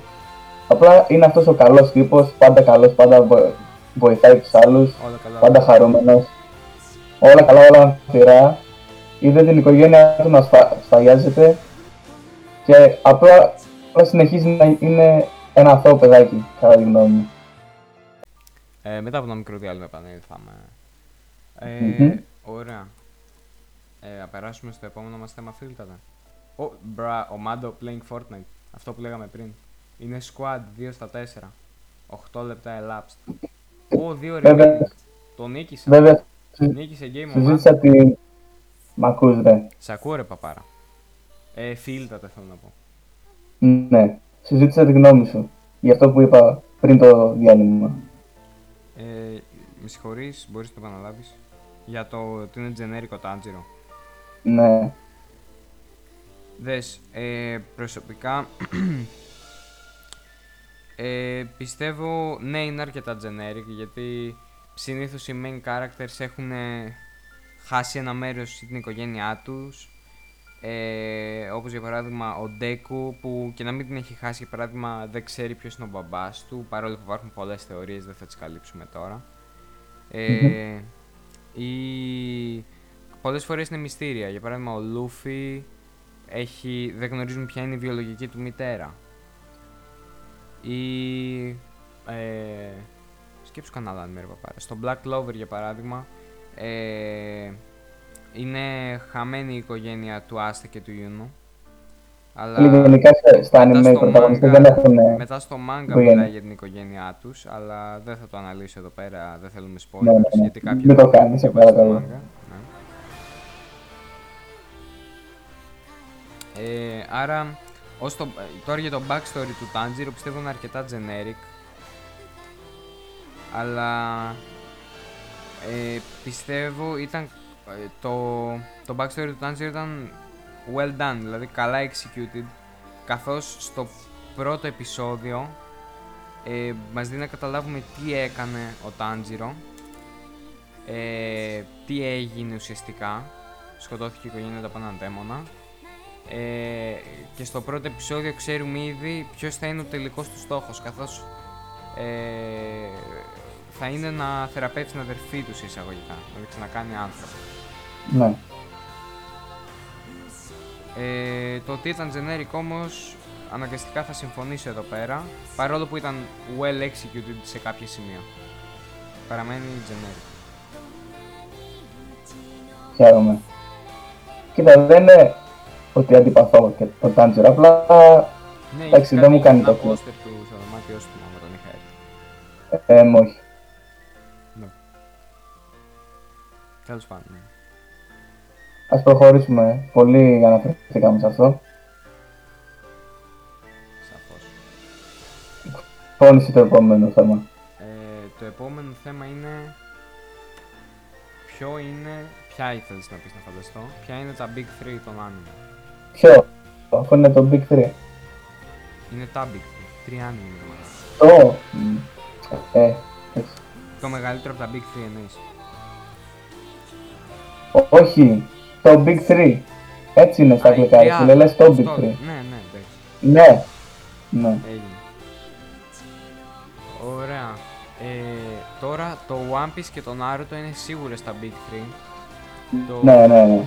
Απλά είναι αυτός ο καλός τύπος, πάντα καλός, πάντα βο- βοηθάει τους άλλους,
Όλα καλά.
πάντα χαρούμενος. Όλα καλά, όλα ανθυρά. Είδε την οικογένειά του να σφα... σφαγιάζεται και απλά, απλά συνεχίζει να είναι ένα αθώο παιδάκι, κατά τη γνώμη μου.
Ε, μετά από ένα μικρό διάλειμμα επανέλθαμε. Ε,
Μμμ.
Ωραία. Ε, να περάσουμε στο επόμενο μας θέμα φίλτατα. Ο, μπρα, ο Mando playing Fortnite. Αυτό που λέγαμε πριν. Είναι squad 2 στα 4. 8 λεπτά elapsed. Ω, 2
Βέβαια.
remaining. Το νίκησα.
Βέβαια,
Νίκησε game ο Mando.
συζήτησα τη... Μ' ακούς, ρε.
Σ' ακούω ρε παπάρα. Ε, φίλτατα θέλω να πω.
Ναι, συζήτησα τη γνώμη σου για αυτό που είπα πριν το διάλειμμα.
Ε, με συγχωρείς, μπορείς να το επαναλάβεις; Για το ότι είναι generic ο Tanjiro.
Ναι,
Δες, ε, προσωπικά ε, πιστεύω ναι είναι αρκετά generic γιατί συνήθως οι main characters έχουν ε, χάσει ένα μέρος στην οικογένειά τους ε, όπως για παράδειγμα ο Deku που και να μην την έχει χάσει για παράδειγμα δεν ξέρει ποιος είναι ο μπαμπάς του παρόλο που υπάρχουν πολλές θεωρίες δεν θα τις καλύψουμε τώρα ε, ή πολλές φορές είναι μυστήρια για παράδειγμα ο Luffy έχει, δεν γνωρίζουν ποια είναι η βιολογική του μητέρα. Ή. Ε, σκέψου κανένα άλλο anime, ρε παπάρα. Στο Black Clover για παράδειγμα, ε, είναι χαμένη η οικογένεια του Άστε και του Ιούνου. Αλλά
γενικά σε- στα
μετά
anime οι
στο
πρωταγωνιστές
manga-
δεν έχουν...
μετά στο manga
οικογένεια.
μιλάει για την οικογένειά τους, αλλά δεν θα το αναλύσω εδώ πέρα, δεν θέλουμε spoilers,
Ναι, ναι, ναι.
γιατί κάποιοι
Μην
δεν
το
έχουν
κάνεις, σε
διαβάσει το
παρακαλώ.
manga. Ναι. Ε, άρα, ως το, τώρα για το backstory του Tanjiro πιστεύω είναι αρκετά generic. Αλλά ε, πιστεύω ήταν ε, το, το backstory του Tanjiro ήταν well done, δηλαδή καλά executed. Καθώς στο πρώτο επεισόδιο ε, μας δίνει να καταλάβουμε τι έκανε ο Tanjiro ε, τι έγινε ουσιαστικά σκοτώθηκε η οικογένεια του από έναν δαίμονα ε, και στο πρώτο επεισόδιο ξέρουμε ήδη ποιος θα είναι ο τελικός του στόχος καθώς ε, θα είναι να θεραπεύσει την αδερφή τους σε εισαγωγικά, να την ξανακάνει άνθρωπο.
Ναι.
Ε, το ότι ήταν generic όμως αναγκαστικά θα συμφωνήσω εδώ πέρα παρόλο που ήταν well executed σε κάποια σημεία. Παραμένει generic.
Χαίρομαι. Κοίτα, δεν είναι ότι αντιπαθώ και τον Τάντζερ, απλά
Ναι,
Εντάξει,
είχες
δεν μου κάνει
ένα
το κλικ.
πόστερ του στο δωμάτιό σου άμα τον είχα έρθει.
ε, μ, όχι.
Τέλος πάντων. ναι.
Ας προχωρήσουμε. Πολύ αναφερθήκαμε σε αυτό.
Σαφώς.
Φώνησε το επόμενο θέμα.
Ε, το επόμενο θέμα είναι ποιο είναι, ποια ήθελες να πεις να φανταστώ, ποια είναι τα big 3 των anime.
Ποιο, αφού είναι το Big 3.
Είναι τα big 3, τρία anime είναι το μεγαλύτερο.
Το. μ, Ε, έτσι.
Το μεγαλύτερο από τα big 3 εννοείς.
Ό- όχι, το Big 3. Έτσι είναι στα
Α,
αγγλικά,
η
ρε
τρία-
φίλε, λες το Big
αυτό,
3.
Ναι, ναι, εντάξει.
Ναι, ναι.
Έγινε. Ωραία. Ε, τώρα το One Piece και το Naruto είναι σίγουρα στα Big 3. Το,
Ναι, ναι, ναι.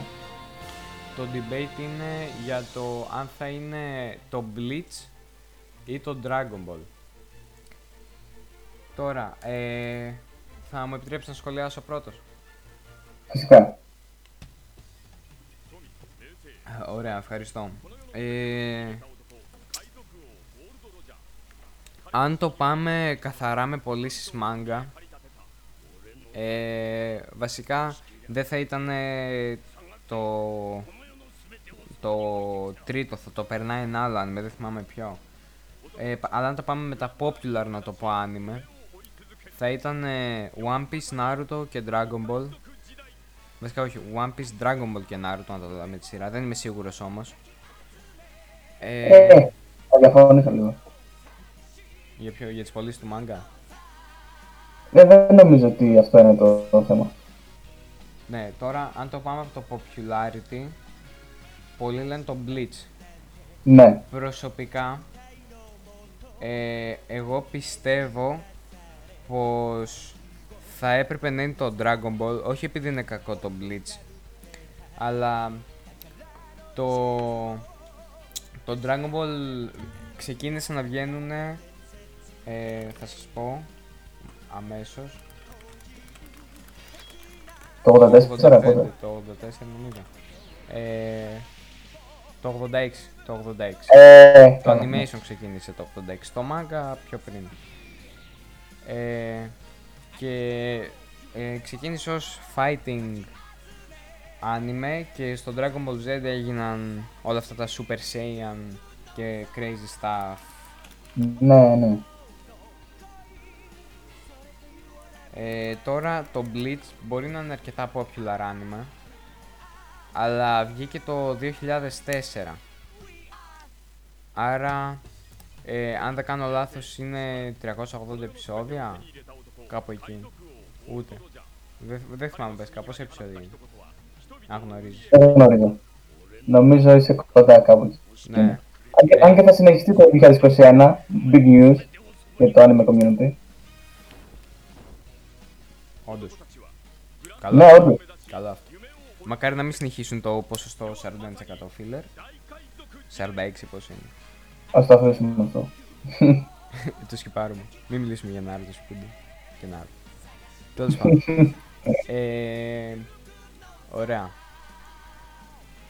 το debate είναι για το αν θα είναι το Bleach ή το Dragon Ball. Τώρα, ε, θα μου επιτρέψεις να σχολιάσω πρώτος;
Φυσικά.
Ωραία, ευχαριστώ. Ε, αν το πάμε καθαρά με πωλήσεις manga, ε, βασικά δεν θα ήταν το, το τρίτο, θα το περνάει ένα άλλο anime, δεν θυμάμαι ποιο. Ε, πα- αλλά αν το πάμε με τα popular να το πω anime, θα ήταν ε, One Piece, Naruto και Dragon Ball. Βασικά όχι, One Piece, Dragon Ball και Naruto να το δω με τη σειρά. Δεν είμαι σίγουρος όμως. Ε,
Ε, θα διαφωνήσω λίγο.
για, ποιο, για τις πωλήσεις του manga.
Ε, δεν νομίζω ότι αυτό είναι το, το θέμα.
Ναι, τώρα αν το πάμε από το popularity, πολλοί λένε το Bleach.
Ναι.
Προσωπικά, ε, εγώ πιστεύω πως θα έπρεπε να είναι το Dragon Ball, όχι επειδή είναι κακό το Bleach, αλλά το, το Dragon Ball ξεκίνησε να βγαίνουν, ε, θα σας πω, αμέσως,
Το 84
το 85,
πότε.
το 84 νομίζω. Ε, το 86, το 86.
Ε,
Το
καλά.
animation ξεκίνησε το 86, το manga πιο πριν. Ε, και ε, ξεκίνησε ως fighting anime και στο Dragon Ball Z έγιναν όλα αυτά τα Super Saiyan και crazy stuff.
Ναι, ναι.
Ε, τώρα το Bleach μπορεί να είναι αρκετά popular anime, αλλά βγήκε το 2004. Άρα, ε, αν δεν κάνω λάθος, είναι 380 επεισόδια, κάπου εκεί. Ούτε. Δεν, δεν θυμάμαι πες, πόσα επεισόδια είναι. Αν γνωρίζεις.
Δεν γνωρίζω. Νομίζω είσαι κοντά κάπου εκεί.
Ναι.
Αν και- Αν και θα συνεχιστεί το 2021, big news για το anime community.
Όντως. Καλό,
Ναι, όντως.
καλό αυτό. Μακάρι να μην συνεχίσουν το ποσοστό 41% filler. 46 πόσο είναι.
Ας το αφήσουμε αυτό.
το σκυπάρουμε. Μην μιλήσουμε για Naruto σπούντι. Και Naruto. Τέλος πάντων. ε, ωραία.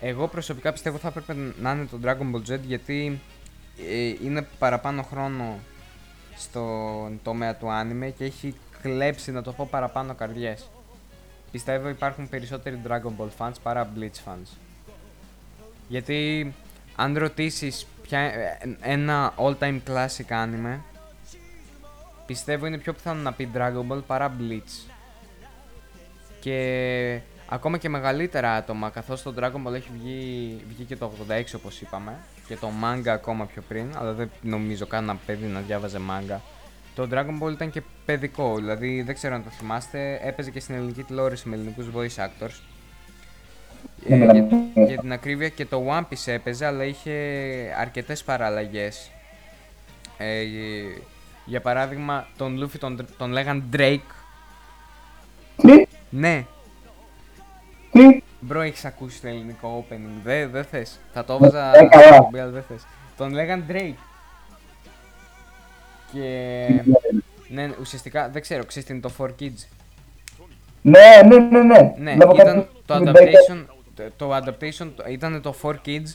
Εγώ προσωπικά πιστεύω θα έπρεπε να είναι το Dragon Ball Z γιατί ε, είναι παραπάνω χρόνο στον τομέα του anime και έχει κλέψει να το πω παραπάνω καρδιές. Πιστεύω υπάρχουν περισσότεροι Dragon Ball fans παρά Bleach fans. Γιατί αν ρωτήσεις ποια, ε, ένα all time classic anime πιστεύω είναι πιο πιθανό να πει Dragon Ball παρά Bleach. Και ακόμα και μεγαλύτερα άτομα, καθώς το Dragon Ball έχει βγει, βγει και το 86 όπως είπαμε και το manga ακόμα πιο πριν, αλλά δεν νομίζω κανένα παιδί να διάβαζε manga. Το Dragon Ball ήταν και παιδικό, δηλαδή δεν ξέρω αν το θυμάστε, έπαιζε και στην ελληνική τηλεόραση με ελληνικούς voice actors.
Ναι,
Ε,
μιλάμε.
για, για την ακρίβεια και το One Piece έπαιζε, αλλά είχε αρκετές παραλλαγές. Ε, για παράδειγμα, τον Luffy τον, τον λέγαν Drake.
Τι,
Ναι,
τι,
Μπρο, έχεις ακούσει το ελληνικό opening. Δεν δε θες. Θα το έβαζα
Ε, καλά.
στην εκπομπή, αλλά δεν θες. Τον λέγαν Drake. Και. ναι, ουσιαστικά δεν ξέρω, ξέρεις τι είναι το 4 Kids;
Ναι, ναι, ναι, ναι.
Ναι,
Βλέπω
ήταν
κάτι
το
βιντεάκια.
adaptation. Το, το adaptation το- ήταν το 4 Kids.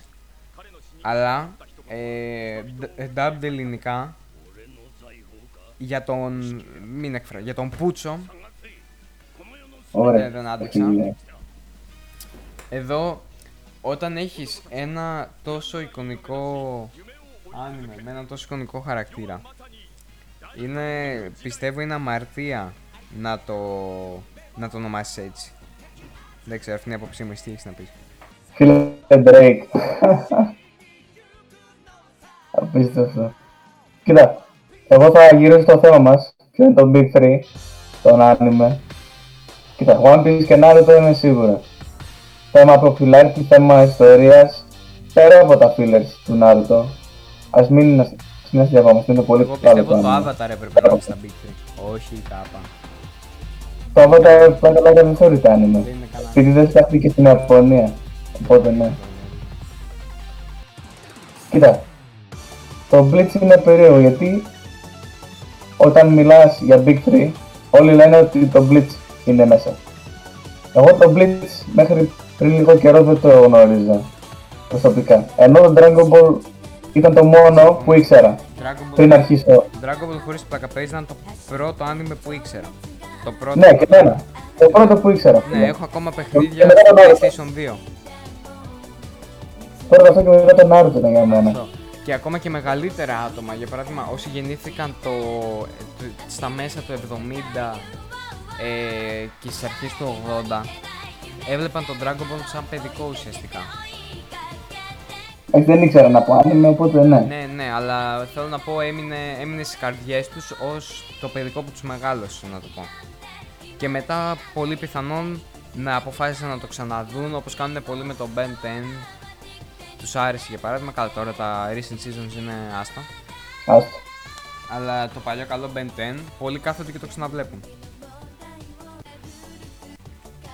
Αλλά. Ε, d- dubbed ελληνικά. Για τον. Μην εκφρά. Για τον Πούτσο.
Ωραία.
Ε, δεν άντεξα.
Ναι.
Εδώ, όταν έχεις ένα τόσο εικονικό άνιμε με ένα τόσο εικονικό χαρακτήρα, είναι, πιστεύω είναι αμαρτία να το, να το ονομάσεις έτσι. Δεν ξέρω, αυτή είναι η απόψη μου, εσύ τι έχεις να πεις;
Φίλε Drake. Απίστευτο. Κοίτα, εγώ θα γυρίσω στο θέμα μας, ποιο είναι το Big 3, τον anime. Κοίτα, One Piece και Naruto είναι σίγουρα. Θέμα popularity, θέμα ιστορίας, πέρα από τα fillers του Naruto. Ας μην ας μην αστειευόμαστε, είναι πολύ
Εγώ
καλό
πιστεύω το
anime.
Avatar έπρεπε να είναι στα Big 3. Όχι η κάπα.
Το Avatar πρώτα λόγια δεν θεωρείται anime.
Δεν είναι καλά.
Επειδή δεν φτιάχτηκε στην Ιαπωνία. Οπότε ναι. Κοίτα, το Blitz είναι περίεργο γιατί όταν μιλάς για Big 3 όλοι λένε ότι το Blitz είναι μέσα. Εγώ το Blitz μέχρι πριν λίγο καιρό δεν το γνώριζα προσωπικά. Ενώ το Dragon Ball ήταν το μόνο που ήξερα
Dragon
πριν
Ball,
αρχίσω.
Dragon Ball χωρίς πλάκα παίζει ήταν το πρώτο anime που ήξερα. Το πρώτο.
Ναι, και εμένα. Το πρώτο που ήξερα.
Ναι, έχω ακόμα παιχνίδια
μετά
στο
το Naruto.
PlayStation 2.
Πρώτα αυτό και μετά το Naruto ήταν για μένα.
Αυτό. και ακόμα και μεγαλύτερα άτομα. Για παράδειγμα, όσοι γεννήθηκαν το, το- στα μέσα του 70 ε, και στις αρχές του 80 έβλεπαν τον Dragon Ball σαν παιδικό ουσιαστικά.
Όχι, δεν ήξερα να πω άνιμε, οπότε ναι.
Ναι, ναι, αλλά θέλω να πω έμεινε, έμεινε στις καρδιές τους ως το παιδικό που τους μεγάλωσε, να το πω. Και μετά, πολύ πιθανόν, να αποφάσισαν να το ξαναδούν, όπως κάνουν πολύ με το Ben 10. Τους άρεσε για παράδειγμα, καλά τώρα τα recent seasons είναι άστα.
Άστο.
Αλλά το παλιό καλό Ben 10, πολλοί κάθονται και το ξαναβλέπουν.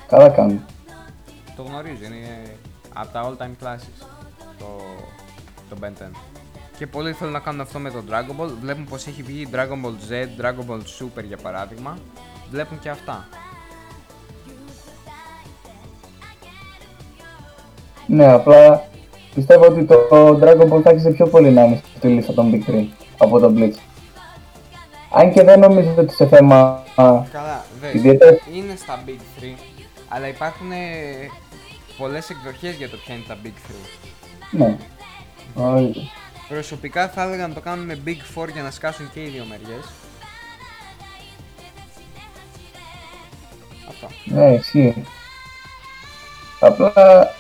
Καλά κάνουν.
Το γνωρίζω, είναι από τα all time classes το, το Ben 10. Και πολλοί θέλουν να κάνουν αυτό με το Dragon Ball. Βλέπουν πως έχει βγει Dragon Ball Z, Dragon Ball Super για παράδειγμα. Βλέπουν και αυτά.
Ναι, απλά πιστεύω ότι το Dragon Ball θα άρχισε πιο πολύ να είναι στη λίστα των Big 3 από τον Bleach. Αν και δεν νομίζω ότι σε θέμα α,
Καλά, δες,
ιδιαίτερα
είναι στα Big 3, αλλά υπάρχουν ε, πολλές εκδοχές για το ποια είναι τα Big 3.
ναι. Όχι.
Προσωπικά θα έλεγα να το κάνουν με Big 4 για να σκάσουν και οι δύο μεριές. Αυτό.
Ναι, ισχύει. Απλά,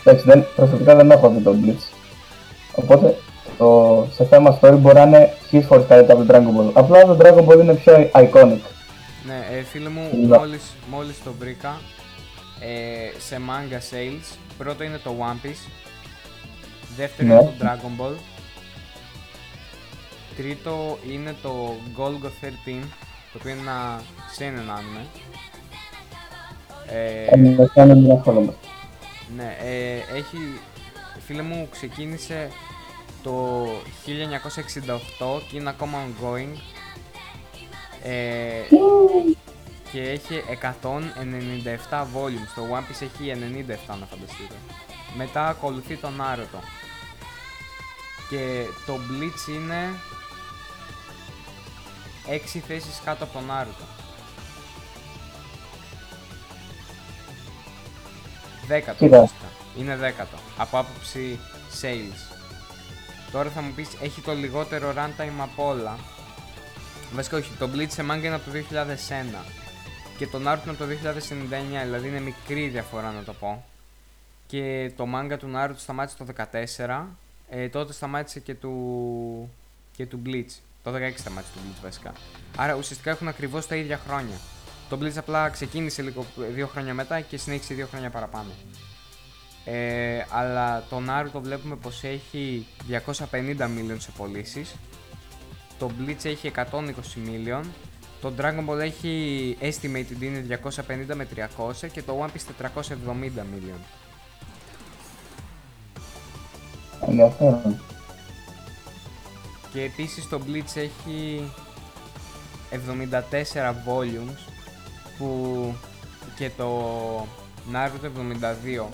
εντάξει, δεν, προσωπικά δεν έχω δει τον Bleach. Οπότε, το, σε θέμα story μπορεί να είναι χίλιες φορές καλύτερα από το Dragon Ball. Απλά το Dragon Ball είναι πιο iconic.
Ναι, ε, φίλε μου,
Ναι.
μόλις, μόλις το βρήκα ε, σε manga sales. Πρώτο είναι το One Piece. Δεύτερο
Ναι.
είναι το Dragon Ball. Τρίτο είναι το Golgo 13, το οποίο είναι ένα seinen anime. Ε, ναι, ε, έχει, φίλε μου, ξεκίνησε το 1968 και είναι ακόμα ongoing. Ε, και έχει 197 volumes. Το One Piece έχει 97 να φανταστείτε. Μετά ακολουθεί το Naruto. Και το Bleach είναι 6 θέσεις κάτω από το Naruto. 10
Κοίτα.
ουσιαστικά. Είναι δέκατο. Από άποψη sales. Τώρα θα μου πεις, έχει το λιγότερο runtime από όλα. Βασικά όχι, το Bleach σε manga είναι από το 2001 και το Naruto είναι από το 2099, δηλαδή είναι μικρή διαφορά να το πω. Και το manga του Naruto σταμάτησε το 14, ε, τότε σταμάτησε και του, και του Bleach. Το 16 σταμάτησε το Bleach βασικά. Άρα ουσιαστικά έχουν ακριβώς τα ίδια χρόνια. Το Bleach απλά ξεκίνησε λίγο δύο χρόνια μετά και συνέχισε δύο χρόνια παραπάνω. Ε, αλλά το Naruto βλέπουμε πως έχει 250 million σε πωλήσεις. Το Bleach έχει 120 million. Το Dragon Ball έχει estimated είναι 250 με 300 και το One Piece 470 million.
Ενδιαφέρον.
Και επίσης το Bleach έχει 74 volumes που και το Naruto 72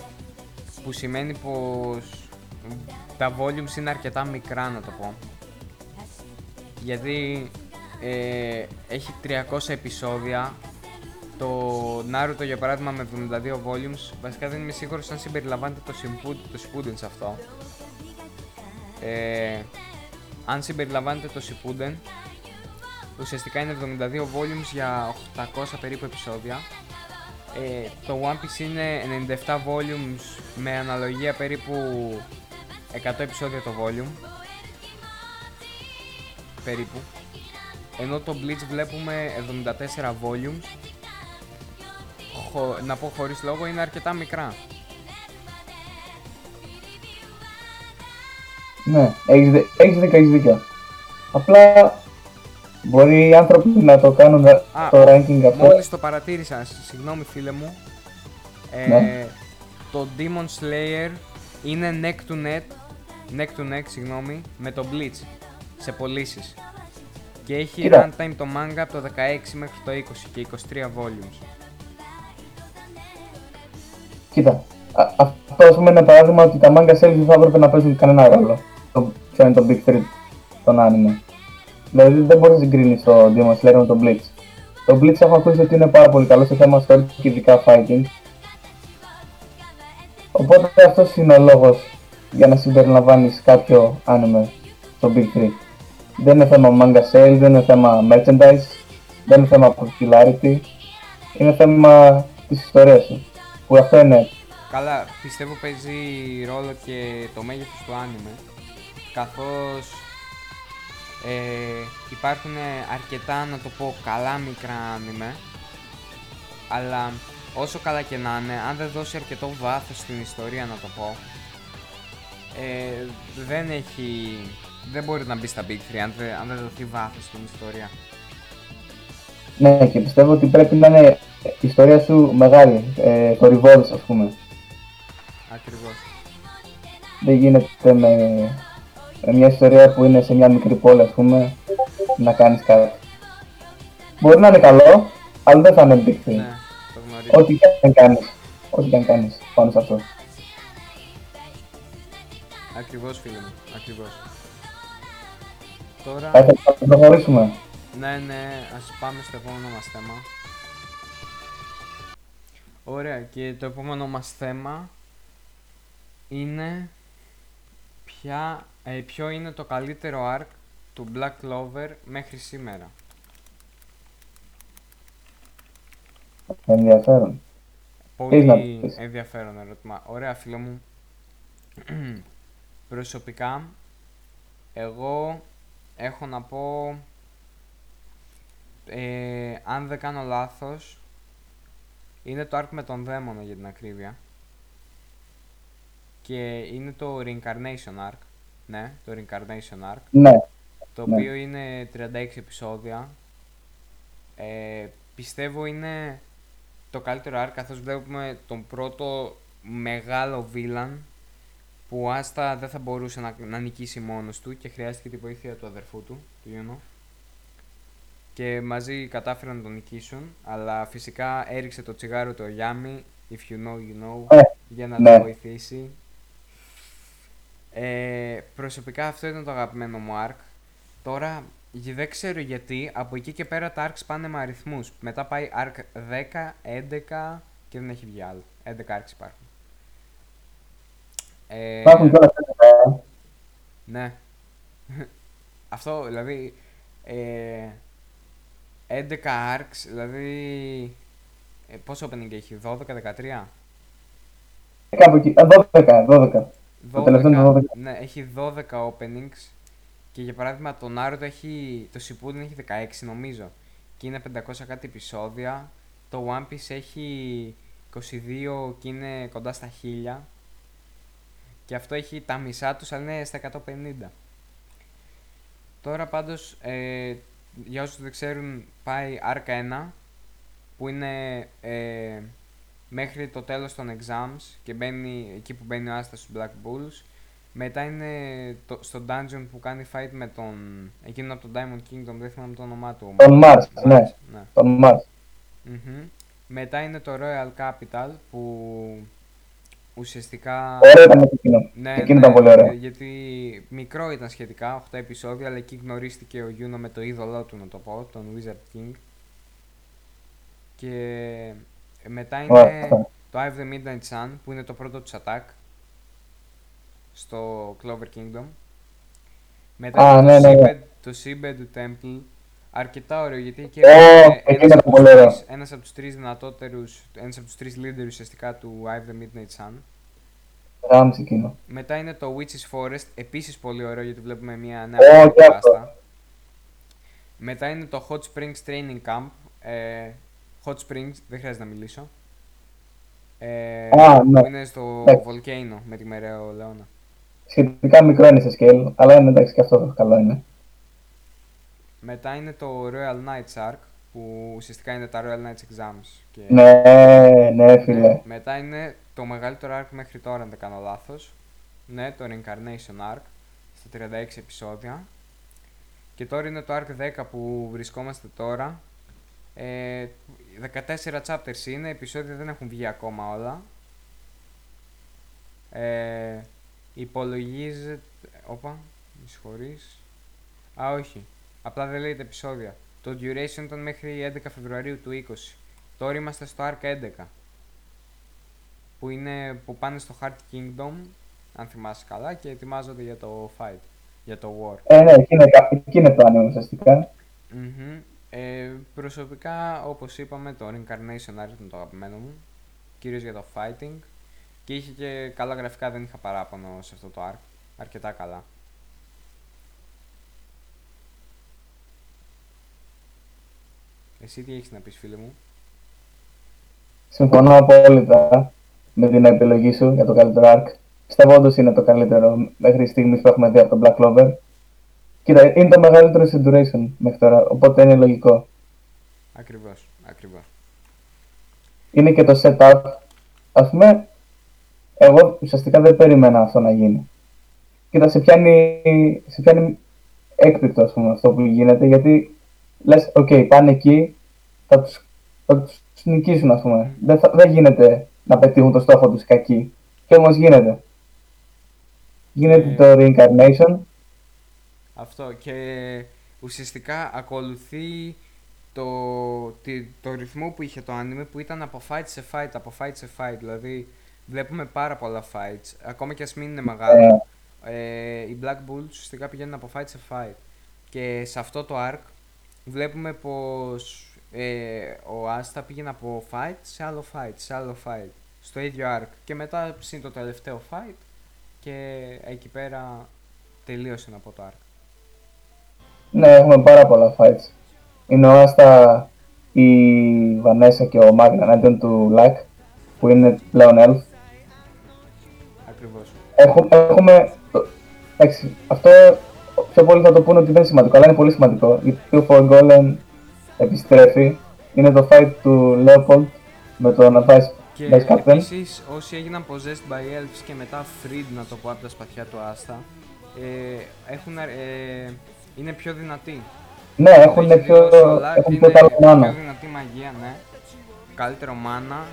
που σημαίνει πως τα volumes είναι αρκετά μικρά να το πω. Γιατί ε, έχει 300 επεισόδια. Το Naruto για παράδειγμα με 72 volumes βασικά δεν είμαι σίγουρος αν συμπεριλαμβάνεται το Shippuden, το Shippuden σε αυτό. Ε, αν συμπεριλαμβάνεται το Shippuden ουσιαστικά είναι 72 volumes για 800 περίπου επεισόδια. Ε, το One Piece είναι 97 volumes με αναλογία περίπου 100 επεισόδια το volume. Περίπου. Ενώ το Bleach βλέπουμε 74 volumes. Χω- να πω χωρίς λόγο είναι αρκετά μικρά.
Ναι, έχεις, δι- έχεις δίκιο, έχεις δίκιο. Απλά μπορεί οι άνθρωποι να το κάνουν
Α,
το ranking αυτό.
Μόλις το παρατήρησα, σ- συγγνώμη φίλε μου. Ε,
Ναι.
Το Demon Slayer είναι neck to neck, neck to neck, συγγνώμη, με το Bleach σε πωλήσεις. Και έχει
Κοίτα.
runtime το manga από το 16 μέχρι το 20 και 23 volumes.
Κοίτα, α- αυτό ας πούμε είναι ένα παράδειγμα ότι τα manga sales δεν θα έπρεπε να παίζουν κανένα ρόλο. Το, ποιο είναι το Big 3 των anime. Δηλαδή δεν μπορείς να συγκρίνεις το Demon Slayer με το Bleach. Το Bleach έχω ακούσει ότι είναι πάρα πολύ καλό σε θέμα story και ειδικά fighting. Οπότε αυτός είναι ο λόγος για να συμπεριλαμβάνεις κάποιο anime στο Big 3. Δεν είναι θέμα manga sale, δεν είναι θέμα merchandise, δεν είναι θέμα popularity. Είναι θέμα της ιστορίας σου. Που αυτό είναι
Καλά, πιστεύω παίζει ρόλο και το μέγεθος του άνιμε, καθώς ε, υπάρχουν αρκετά, να το πω, καλά μικρά άνιμε, αλλά όσο καλά και να είναι, αν δεν δώσει αρκετό βάθος στην ιστορία, να το πω, ε, δεν έχει... Δεν μπορεί να μπει στα Big 3 αν δεν, αν δεν δοθεί βάθος στην ιστορία.
Ναι, και πιστεύω ότι πρέπει να είναι η ιστορία σου μεγάλη, ε, θορυβόδης ας πούμε.
Ακριβώς.
Δεν γίνεται με, με μια ιστορία που είναι σε μια μικρή πόλη ας πούμε να κάνεις κάτι. Μπορεί να είναι καλό, αλλά δεν θα είναι big thing.
Ναι, το γνωρίζω.
Ό,τι και αν κάνεις, ό,τι και αν κάνεις πάνω σε αυτό.
Ακριβώς φίλε μου, ακριβώς. Τώρα...
Θα ήθελα να προχωρήσουμε.
Ναι, ναι, ας πάμε στο επόμενο μας θέμα. Ωραία, και το επόμενο μας θέμα είναι ποια, ε, ποιο είναι το καλύτερο arc του Black Clover μέχρι σήμερα;
Ενδιαφέρον.
Πολύ
να πεις.
ενδιαφέρον ερώτημα. Ωραία, φίλο μου. Προσωπικά, εγώ έχω να πω, ε, αν δεν κάνω λάθος, είναι το arc με τον δαίμονα για την ακρίβεια. Και είναι το Reincarnation arc. Ναι, το Reincarnation arc.
Ναι,
Το
Ναι.
οποίο είναι 36 επεισόδια. Ε, πιστεύω είναι το καλύτερο arc καθώς βλέπουμε τον πρώτο μεγάλο villain που άστα δεν θα μπορούσε να, να νικήσει μόνος του και χρειάστηκε τη βοήθεια του αδερφού του, του Γιουνό. Και μαζί κατάφεραν να τον νικήσουν, αλλά φυσικά έριξε το τσιγάρο του Γιάμι, if you know you know,
Ε,
για να
ναι.
τον βοηθήσει. Ε, προσωπικά αυτό ήταν το αγαπημένο μου arc. Τώρα γε- δεν ξέρω γιατί, από εκεί και πέρα τα arcs πάνε με αριθμούς. Μετά πάει arc 10, 11 και δεν έχει βγει άλλο. 11 arcs υπάρχουν. Ε,
υπάρχουν και όλα αυτά.
ναι. Αυτό, δηλαδή, ε, 11 arcs, δηλαδή, ε, πόσο opening έχει, 12, 13?
Κάπου εκεί, α, 12, 12. Το τελευταίο είναι 12.
ναι, έχει 12 openings και για παράδειγμα το Naruto έχει, το Shippuden έχει 16 νομίζω και είναι 500 κάτι επεισόδια. Το One Piece έχει 22 και είναι κοντά στα 1000 και αυτό έχει τα μισά τους αλλά είναι στα 150. Τώρα πάντως, ε, για όσους δεν ξέρουν, πάει Arc 1 που είναι ε, μέχρι το τέλος των exams και μπαίνει εκεί που μπαίνει ο Άστας στους Black Bulls. Μετά είναι το, στο dungeon που κάνει fight με τον εκείνον από τον Diamond Kingdom, δεν θυμάμαι το όνομά του.
Τον Mars,
Mars,
ναι.
ναι.
Τον Mars.
Μμμ. Μετά είναι το Royal Capital που ουσιαστικά...
Ωραίο ήταν και εκείνο.
Ναι,
Εκείνο
ναι,
ήταν πολύ ωραίο.
ε, Γιατί μικρό ήταν σχετικά, 8 επεισόδια, αλλά εκεί γνωρίστηκε ο Γιούνο με το είδωλό του, να το πω, τον Wizard King. Και ε, μετά είναι
Ωραία.
το I have the Midnight Sun, που είναι το πρώτο του attack στο Clover Kingdom. Μετά
Α,
είναι
ναι,
το,
ναι, ναι.
Seabed, το Seabed του Temple. Αρκετά ωραίο, γιατί εκεί
Ω,
είναι
εκείνο
ένας,
ήταν
από τους
πολύ ωραίο.
τρεις, ένας από τους τρεις δυνατότερους, ένας από τους τρεις leaders ουσιαστικά του I have the Midnight Sun.
Ράμψη εκείνο.
Μετά είναι το Witch's Forest, επίσης πολύ ωραίο γιατί βλέπουμε μια νέα
Ω,
oh,
και αυτό.
Μετά είναι το Hot Springs Training Camp. Ε, Hot Springs, δεν χρειάζεται να μιλήσω. Ε,
Α, ναι.
Που είναι στο
Ναι.
Volcano με τη Μεραίο Λεώνα.
Σχετικά μικρό είναι σε scale, αλλά είναι εντάξει και αυτό καλό είναι.
Μετά είναι το Royal Knights Arc, που ουσιαστικά είναι τα Royal Knights Exams. Και...
Ναι, ναι, φίλε.
Μετά είναι το μεγαλύτερο arc μέχρι τώρα, αν δεν κάνω λάθος. Ναι, το Reincarnation Arc, στα 36 επεισόδια. Και τώρα είναι το Arc 10 που βρισκόμαστε τώρα. Ε, 14 chapters είναι, επεισόδια δεν έχουν βγει ακόμα όλα. Ε, υπολογίζεται... Όπα, με συγχωρείς. Α, όχι. Απλά δεν λέγεται επεισόδια. Το duration ήταν μέχρι 11 Φεβρουαρίου του 20. Τώρα είμαστε στο Arc 11 που, είναι, που πάνε στο Heart Kingdom, αν θυμάσαι καλά, και ετοιμάζονται για το fight. για το War.
Ε, ναι, εκεί είναι, κα- εκεί είναι το anime ουσιαστικά.
Μμμ. Ε, προσωπικά, όπως είπαμε, το Reincarnation Arc είναι το αγαπημένο μου. Κυρίως για το fighting. Και είχε και καλά γραφικά, δεν είχα παράπονο σε αυτό το arc. Αρκετά καλά. Εσύ τι έχεις να πεις φίλε μου;
Συμφωνώ απόλυτα με την επιλογή σου για το καλύτερο arc. Πιστεύω όντως είναι το καλύτερο μέχρι στιγμής που έχουμε δει από τον Black Clover. Κοίτα, είναι το μεγαλύτερο σε duration μέχρι τώρα, οπότε είναι λογικό.
Ακριβώς, ακριβώς.
Είναι και το setup. Α πούμε, εγώ ουσιαστικά δεν περίμενα αυτό να γίνει. Κοίτα, σε πιάνει, σε πιάνει έκπληκτο ας πούμε, αυτό που γίνεται, γιατί λες, οκ, πάνε εκεί, θα τους, θα τους νικήσουν, ας πούμε. Δεν, θα, δεν γίνεται να πετύχουν το στόχο τους κακοί. Και όμως γίνεται. Γίνεται
Ε.
το reincarnation.
Αυτό και ουσιαστικά ακολουθεί το, τη- το ρυθμό που είχε το anime που ήταν από fight σε fight, από fight σε fight. Δηλαδή βλέπουμε πάρα πολλά fights, ακόμα και ας μην είναι μεγάλα. Ε, οι Black Bulls ουσιαστικά πηγαίνουν από fight σε fight. Και σε αυτό το arc βλέπουμε πως ε, ο Άστα πήγαινε από fight σε άλλο fight, σε άλλο fight. Στο ίδιο arc. Και μετά ψήνει το τελευταίο fight και εκεί πέρα τελείωσε από το arc.
Ναι, έχουμε πάρα πολλά fights. Είναι ο Άστα, η Βανέσα και ο Μάγνα εναντίον του Λακ, που είναι πλέον elf.
Ακριβώς.
Έχουμε, έχουμε το- εντάξει, αυτό πιο πολύ θα το πούνε ότι δεν είναι σημαντικό, αλλά είναι πολύ σημαντικό. Γιατί ο Forgotten επιστρέφει. Είναι το fight του Leopold με τον Vice,
Και
Vice Captain.
επίσης όσοι έγιναν possessed by elves και μετά freed να το πω από τα σπαθιά του Άστα ε, έχουν, αρ- ε, είναι πιο δυνατοί.
Ναι, έχουν
Έχει
πιο,
δηλώσει ο Lark,
έχουν
είναι
πιο καλό
πιο
μάνα.
δυνατή μαγεία, ναι. Καλύτερο μάνα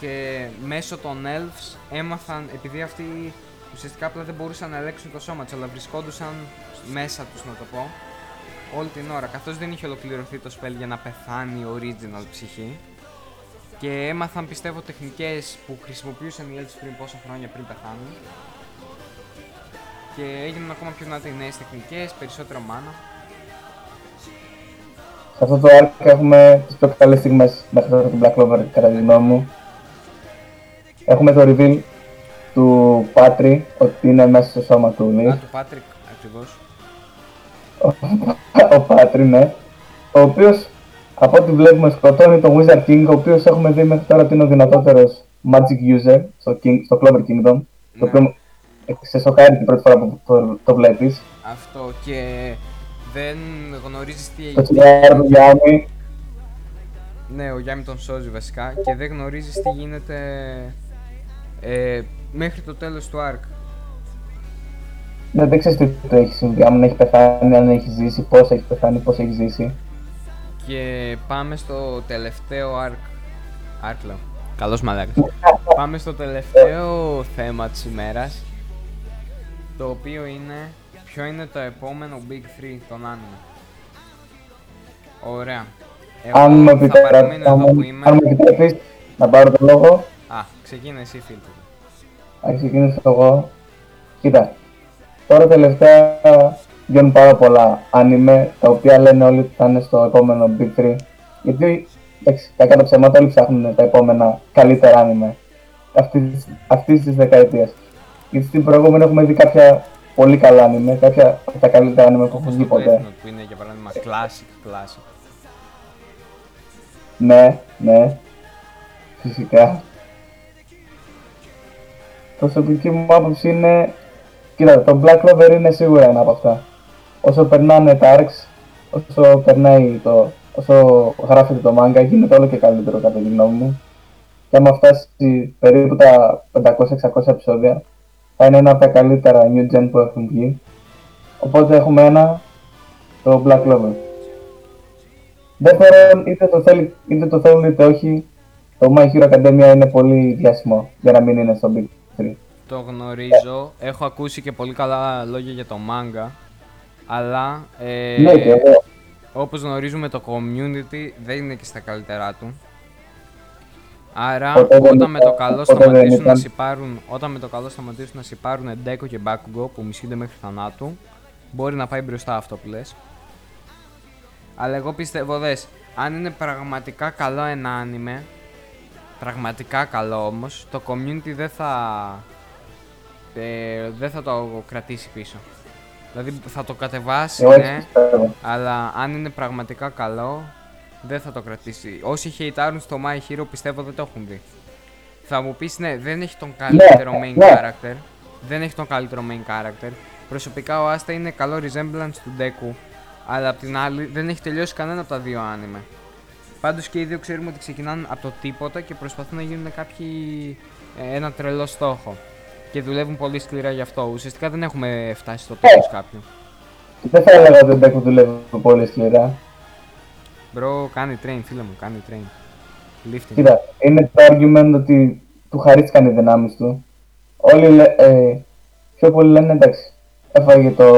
και μέσω των elves έμαθαν, επειδή αυτοί ουσιαστικά απλά δεν μπορούσαν να ελέγξουν το σώμα τους, αλλά βρισκόντουσαν μέσα τους να το πω, όλη την ώρα, καθώς δεν είχε ολοκληρωθεί το spell για να πεθάνει η original ψυχή. Και έμαθαν πιστεύω τεχνικές που χρησιμοποιούσαν οι elves πριν πόσα χρόνια πριν πεθάνουν. Και έγιναν ακόμα πιο δυνατοί νέες τεχνικές, περισσότερο μάνα.
Σε αυτό το arc έχουμε τις πιο καλές στιγμές μέχρι τώρα του Black Clover, κατά τη γνώμη μου. Έχουμε το reveal του Πάτρι ότι είναι μέσα στο σώμα του
Α,
Leaf.
του Πάτρικ ακριβώς.
ο Πάτρι, ναι. Ο οποίος από ό,τι βλέπουμε σκοτώνει τον Wizard King, ο οποίος έχουμε δει μέχρι τώρα ότι είναι ο δυνατότερος Magic User στο, King, στο Clover Kingdom. Το
Ναι.
οποίο σε σοκάρει την πρώτη φορά που το, το βλέπεις.
Αυτό και δεν γνωρίζεις τι
Το
έγινε.
τσιγάρο του Γιάννη.
Ναι, ο Γιάννη τον σώζει βασικά και δεν γνωρίζεις τι γίνεται ε, μέχρι το τέλος του arc.
Ναι, δεν ξέρεις τι το έχει συμβεί. Αν έχει πεθάνει, αν έχει ζήσει, πώς έχει πεθάνει, πώς έχει ζήσει.
Και πάμε στο τελευταίο arc. Arc λέω. Καλός μαλάκας. πάμε στο τελευταίο θέμα της ημέρας. Το οποίο είναι ποιο είναι το επόμενο Big 3 των anime. Ωραία. Εγώ
Αν μου
θα
επιτρέπεις,
παραμείνω
αν
εδώ που
μου-
είμαι.
αν μου επιτρέπεις να πάρω το λόγο,
Α, ξεκίνα εσύ φίλτρο.
θα ξεκινήσω εγώ. Κοίτα, τώρα τελευταία βγαίνουν πάρα πολλά anime, τα οποία λένε όλοι ότι θα είναι στο επόμενο Big 3. Γιατί, εντάξει, κακά τα ψέματα όλοι ψάχνουν τα επόμενα καλύτερα anime αυτής, αυτής της δεκαετίας. Γιατί στην προηγούμενη έχουμε δει κάποια πολύ καλά anime, κάποια από τα καλύτερα anime που έχουν
Όπως
βγει
το
ποτέ.
Death Note που είναι για παράδειγμα classic, classic.
Ναι, ναι. Φυσικά. Προσωπική μου άποψη είναι... Κοίτα, το Black Clover είναι σίγουρα ένα από αυτά. Όσο περνάνε τα arcs, όσο περνάει το... Όσο γράφεται το manga, γίνεται όλο και καλύτερο κατά τη γνώμη μου. Και άμα φτάσει περίπου τα 500-600 επεισόδια, θα είναι ένα από τα καλύτερα new gen που έχουν βγει. Οπότε έχουμε ένα, το Black Clover. Δεύτερον, είτε το, θέλει, είτε το θέλουν είτε όχι, το My Hero Academia είναι πολύ διάσημο για να μην είναι στο Big 3.
Το γνωρίζω, έχω ακούσει και πολύ καλά λόγια για το manga, αλλά ε,
Ναι, και εγώ.
όπως γνωρίζουμε το community δεν είναι και στα καλύτερά του. Άρα
Ποτέ δεν
όταν με το
ήταν-
καλό
ποτέ δεν
σταματήσουν να
ήταν.
συμπάρουν, όταν με το καλό σταματήσουν να συμπάρουν Deku και Bakugo που μισούνται μέχρι θανάτου, μπορεί να πάει μπροστά αυτό που λες. Αλλά εγώ πιστεύω, δες, αν είναι πραγματικά καλό ένα άνιμε, πραγματικά καλό όμως, το community δεν θα, ε, δεν θα το κρατήσει πίσω. Δηλαδή θα το κατεβάσει,
Εγώ έτσι
ναι,
πιστεύω.
αλλά αν είναι πραγματικά καλό, δεν θα το κρατήσει. Όσοι χειτάρουν στο My Hero πιστεύω δεν το έχουν δει. Θα μου πεις ναι, δεν έχει τον καλύτερο main
ναι.
character. Δεν έχει τον καλύτερο main character. Προσωπικά ο Άστα είναι καλό resemblance του Deku. Αλλά απ' την άλλη δεν έχει τελειώσει κανένα από τα δύο άνιμε. Πάντως και οι δύο ξέρουμε ότι ξεκινάνε από το τίποτα και προσπαθούν να γίνουν κάποιοι ε, ένα τρελό στόχο. Και δουλεύουν πολύ σκληρά γι' αυτό. Ουσιαστικά δεν έχουμε φτάσει στο τέλος κάποιου.
Δεν θα έλεγα ότι ο Ντέκου δουλεύει πολύ σκληρά.
Μπρο, κάνει train, φίλε μου, κάνει train. Lifting.
Κοίτα, είναι το argument ότι του χαρίστηκαν οι δυνάμεις του. Όλοι λέ, ε, πιο πολλοί λένε εντάξει, έφαγε το,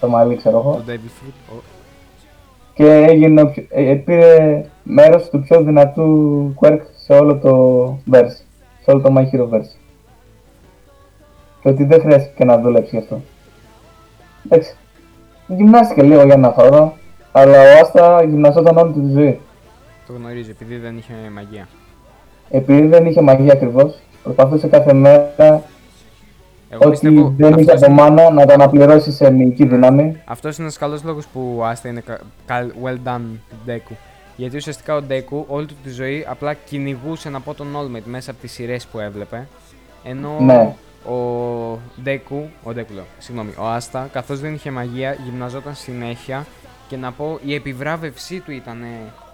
το μαλλί, ξέρω εγώ,
Το Devil Fruit. ο-
και έγινε, ο πιο- ε, ε, πήρε μέρος του πιο δυνατού quirk σε όλο το verse, σε όλο το My Hero verse. Και ότι δεν χρειάστηκε να δουλέψει γι' αυτό. Εντάξει, γυμνάστηκε λίγο για ένα χώρο, αλλά ο Άστα γυμναζόταν όλη του τη ζωή.
Το γνωρίζει επειδή δεν είχε μαγεία.
Επειδή δεν είχε μαγεία ακριβώς, προσπαθούσε κάθε μέρα
Εγώ
ότι
πιστεύω
δεν είχε
αυτός
από
είναι,
μάνα να το αναπληρώσει σε μυϊκή δύναμη.
αυτός είναι ένας καλός λόγος που ο Άστα είναι κα- καλ- well done του Deku. Γιατί ουσιαστικά ο Deku όλη του τη ζωή απλά κυνηγούσε να πω τον All Might μέσα από τις σειρές που έβλεπε. Ενώ
Ναι.
ο Deku, ο Deku λέω, συγγνώμη, ο Άστα καθώς δεν είχε μαγεία γυμναζόταν συνέχεια και να πω η επιβράβευσή του ήταν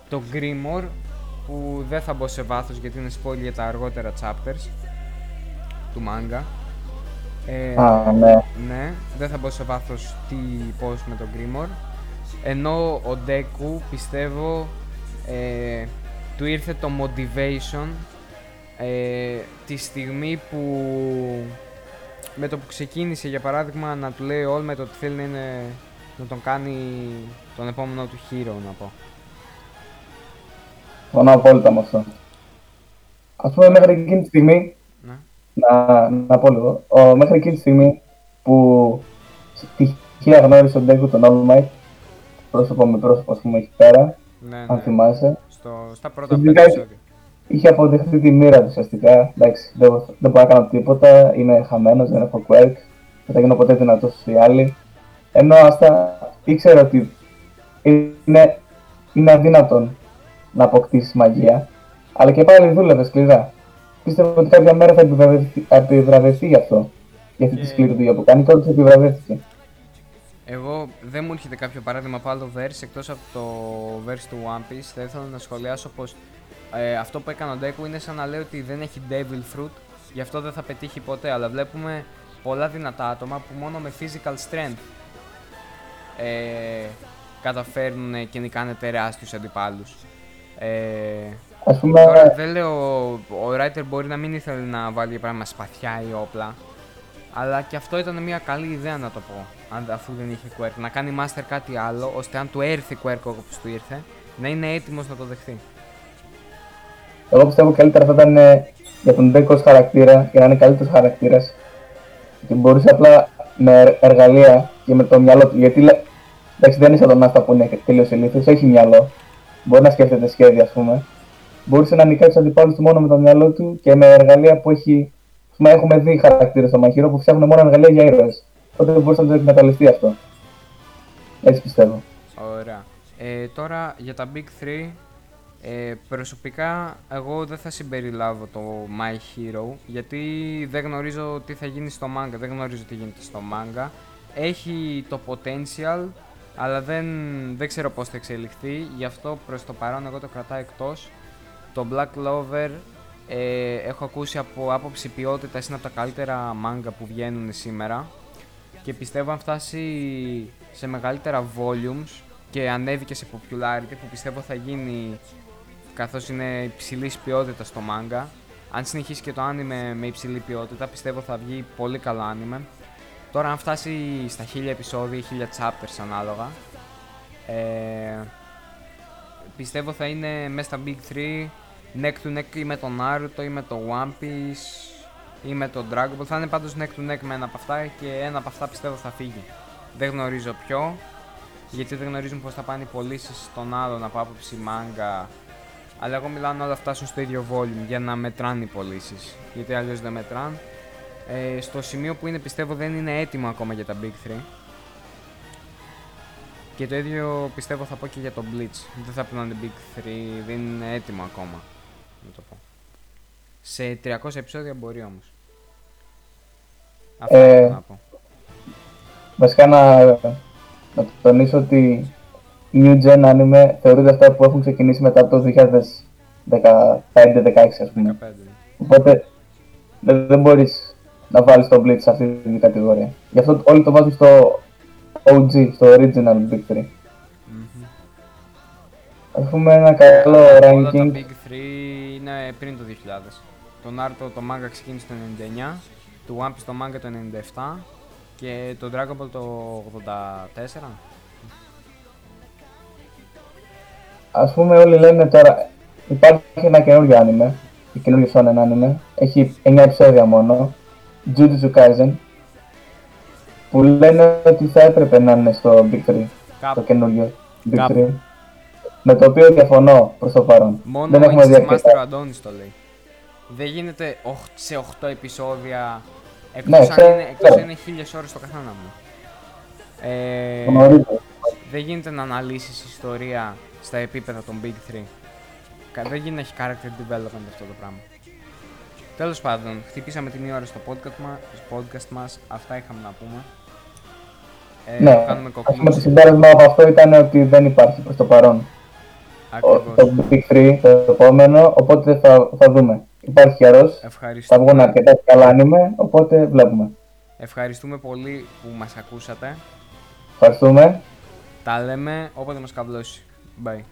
το Grimoire που δεν θα μπω σε βάθος γιατί είναι spoiler για τα αργότερα chapters του manga. Ε,
Α, ναι.
ναι, δεν θα μπω σε βάθος τι πώς με τον Grimoire. Ενώ ο Deku πιστεύω ε, του ήρθε το motivation ε, τη στιγμή που με το που ξεκίνησε για παράδειγμα να του λέει all με το ότι θέλει να, είναι, να τον κάνει τον επόμενο του hero να πω.
Συμφωνώ απόλυτα με αυτό. Α πούμε, μέχρι εκείνη τη στιγμή,
Ναι.
να, να πω λίγο, ο, μέχρι εκείνη τη στιγμή που τυχαία γνώρισε τον Ντέκου τον All Might, πρόσωπο με πρόσωπο, ας πούμε, εκεί πέρα,
Ναι,
αν
ναι.
θυμάσαι,
Στο, στα πρώτα
Φυσικά
πέντε
έχει-
επεισόδια.
είχε αποδεχτεί τη μοίρα του ουσιαστικά. Εντάξει, δεν, δεν μπορώ να κάνω τίποτα, είμαι χαμένος, δεν έχω quirk, δεν θα γίνω ποτέ δυνατός όσο οι άλλοι. Ενώ άστα ήξερε ότι είναι, είναι αδύνατον να αποκτήσεις μαγεία, αλλά και πάλι δούλευε σκληρά. Πίστευε ότι κάποια μέρα θα επιβραβευτεί, θα επιβραβευτεί γι' αυτό. Για αυτή τη
Και-
σκληρή δουλειά που κάνει, τότε επιβραβεύτηκε.
Εγώ δεν μου έρχεται κάποιο παράδειγμα από άλλο verse εκτός από το verse του One Piece. Θα ήθελα να σχολιάσω πως ε, αυτό που έκανε ο Deku είναι σαν να λέει ότι δεν έχει Devil Fruit, γι' αυτό δεν θα πετύχει ποτέ. Αλλά βλέπουμε πολλά δυνατά άτομα που μόνο με physical strength ε, καταφέρνουν και νικάνε τεράστιους αντιπάλους. Ε,
Α πούμε,
Τώρα δεν λέω, ο writer μπορεί να μην ήθελε να βάλει για παράδειγμα σπαθιά ή όπλα. Αλλά και αυτό ήταν μια καλή ιδέα να το πω. Αν, αφού δεν είχε quirk. Να κάνει master κάτι άλλο, ώστε αν του έρθει quirk όπως του ήρθε, να είναι έτοιμος να το δεχθεί.
Εγώ πιστεύω καλύτερα θα ήταν ε, για τον Ντέκο ως χαρακτήρα, για να είναι καλύτερος χαρακτήρας. Και μπορούσε απλά με ερ- εργαλεία και με το μυαλό του. Γιατί λέ- εντάξει, δεν είναι σαν τον Άστα που είναι τελείω ηλίθιος, έχει μυαλό. Μπορεί να σκέφτεται σχέδια, ας πούμε. Μπορούσε να νικάει του αντιπάλους του μόνο με το μυαλό του και με εργαλεία που έχει. Ας πούμε, έχουμε δει χαρακτήρες στο Μαχύρο που φτιάχνουν μόνο εργαλεία για ήρωες. Οπότε μπορούσε να το εκμεταλλευτείς αυτό. Έτσι πιστεύω.
Ωραία. Ε, τώρα για τα Big 3, ε, προσωπικά εγώ δεν θα συμπεριλάβω το My Hero γιατί δεν γνωρίζω τι θα γίνει στο manga, δεν γνωρίζω τι γίνεται στο manga. Έχει το potential, αλλά δεν, δεν ξέρω πώς θα εξελιχθεί, γι' αυτό προς το παρόν εγώ το κρατάω εκτός. Το Black Clover ε, έχω ακούσει από άποψη ποιότητα είναι από τα καλύτερα manga που βγαίνουν σήμερα και πιστεύω αν φτάσει σε μεγαλύτερα volumes και ανέβει και σε popularity που πιστεύω θα γίνει καθώς είναι υψηλής ποιότητας στο manga αν συνεχίσει και το anime με υψηλή ποιότητα πιστεύω θα βγει πολύ καλό anime τώρα αν φτάσει στα 1000 επεισόδια ή 1000 chapters ανάλογα ε, πιστεύω θα είναι μέσα στα big 3 neck to neck ή με το Naruto ή με το One Piece ή με το Dragon Ball. Θα είναι πάντως neck to neck με ένα από αυτά και ένα από αυτά πιστεύω θα φύγει. Δεν γνωρίζω ποιο, γιατί δεν γνωρίζουν πώς θα πάνε οι πωλήσεις στον άλλον από άποψη μάγκα. Αλλά εγώ μιλάω να όλα φτάσουν στο ίδιο volume για να μετράνε οι πωλήσεις. Γιατί αλλιώς δεν μετράνε. Ε, στο σημείο που είναι πιστεύω δεν είναι έτοιμο ακόμα για τα Big 3. Και το ίδιο πιστεύω θα πω και για το Bleach. Δεν θα πει να είναι Big 3, δεν είναι έτοιμο ακόμα. Να το πω. Σε 300 επεισόδια μπορεί όμως. Αυτό
Ε,
έχω να πω.
Βασικά να, να τονίσω ότι η New Gen Anime θεωρείται αυτά που έχουν ξεκινήσει μετά το 2015-16 ας πούμε.
15. ναι.
Οπότε δεν, δεν μπορείς να βάλεις το Bleach σε αυτή την κατηγορία. Γι' αυτό όλοι το βάζουν στο OG, στο Original Big 3.
Μμμ.
Ας πούμε ένα καλό
Όλα τα
ranking.
Big 3 είναι πριν το 2000. Το Naruto το manga ξεκίνησε το 99, το One Piece το manga το 97 και το Dragon Ball το 84.
Ας πούμε όλοι λένε τώρα υπάρχει ένα καινούργιο anime, η καινούργιο shonen anime, έχει 9 επεισόδια μόνο, Jujutsu Kaisen, που λένε ότι θα έπρεπε να είναι στο Big 3, το
Κάπου.
καινούργιο Big
Κάπου.
3. Με το οποίο διαφωνώ προς το παρόν.
Μόνο
Δεν
ο
έχουμε δει
Instinct Master ο
αρκετά.
Αντώνης το λέει. Δεν γίνεται οχ- σε 8 επεισόδια εκτός
Ναι,
αν
ξέρω,
είναι, εκτός αν
ξέρω.
είναι 1000 ώρες το καθένα μου. Ε,
Γνωρίζω.
δεν γίνεται να αναλύσεις ιστορία στα επίπεδα των Big 3. Κα- Δεν γίνεται να έχει character development αυτό το πράγμα. Τέλος πάντων, χτυπήσαμε την ώρα στο podcast, μα, στο podcast μας. Αυτά είχαμε να πούμε. Ε,
Ναι,
κάνουμε
ας πούμε το
conclusion.
συμπέρασμα από αυτό ήταν ότι δεν υπάρχει προς το παρόν ο-
Ακριβώς.
το Big 3 το επόμενο, οπότε θα, θα δούμε. Υπάρχει καιρός, θα
Ευχαριστούμε.
βγουν αρκετά καλά anime, οπότε βλέπουμε.
Ευχαριστούμε πολύ που μας ακούσατε.
Ευχαριστούμε.
Τα λέμε όποτε μας καβλώσει. Bye.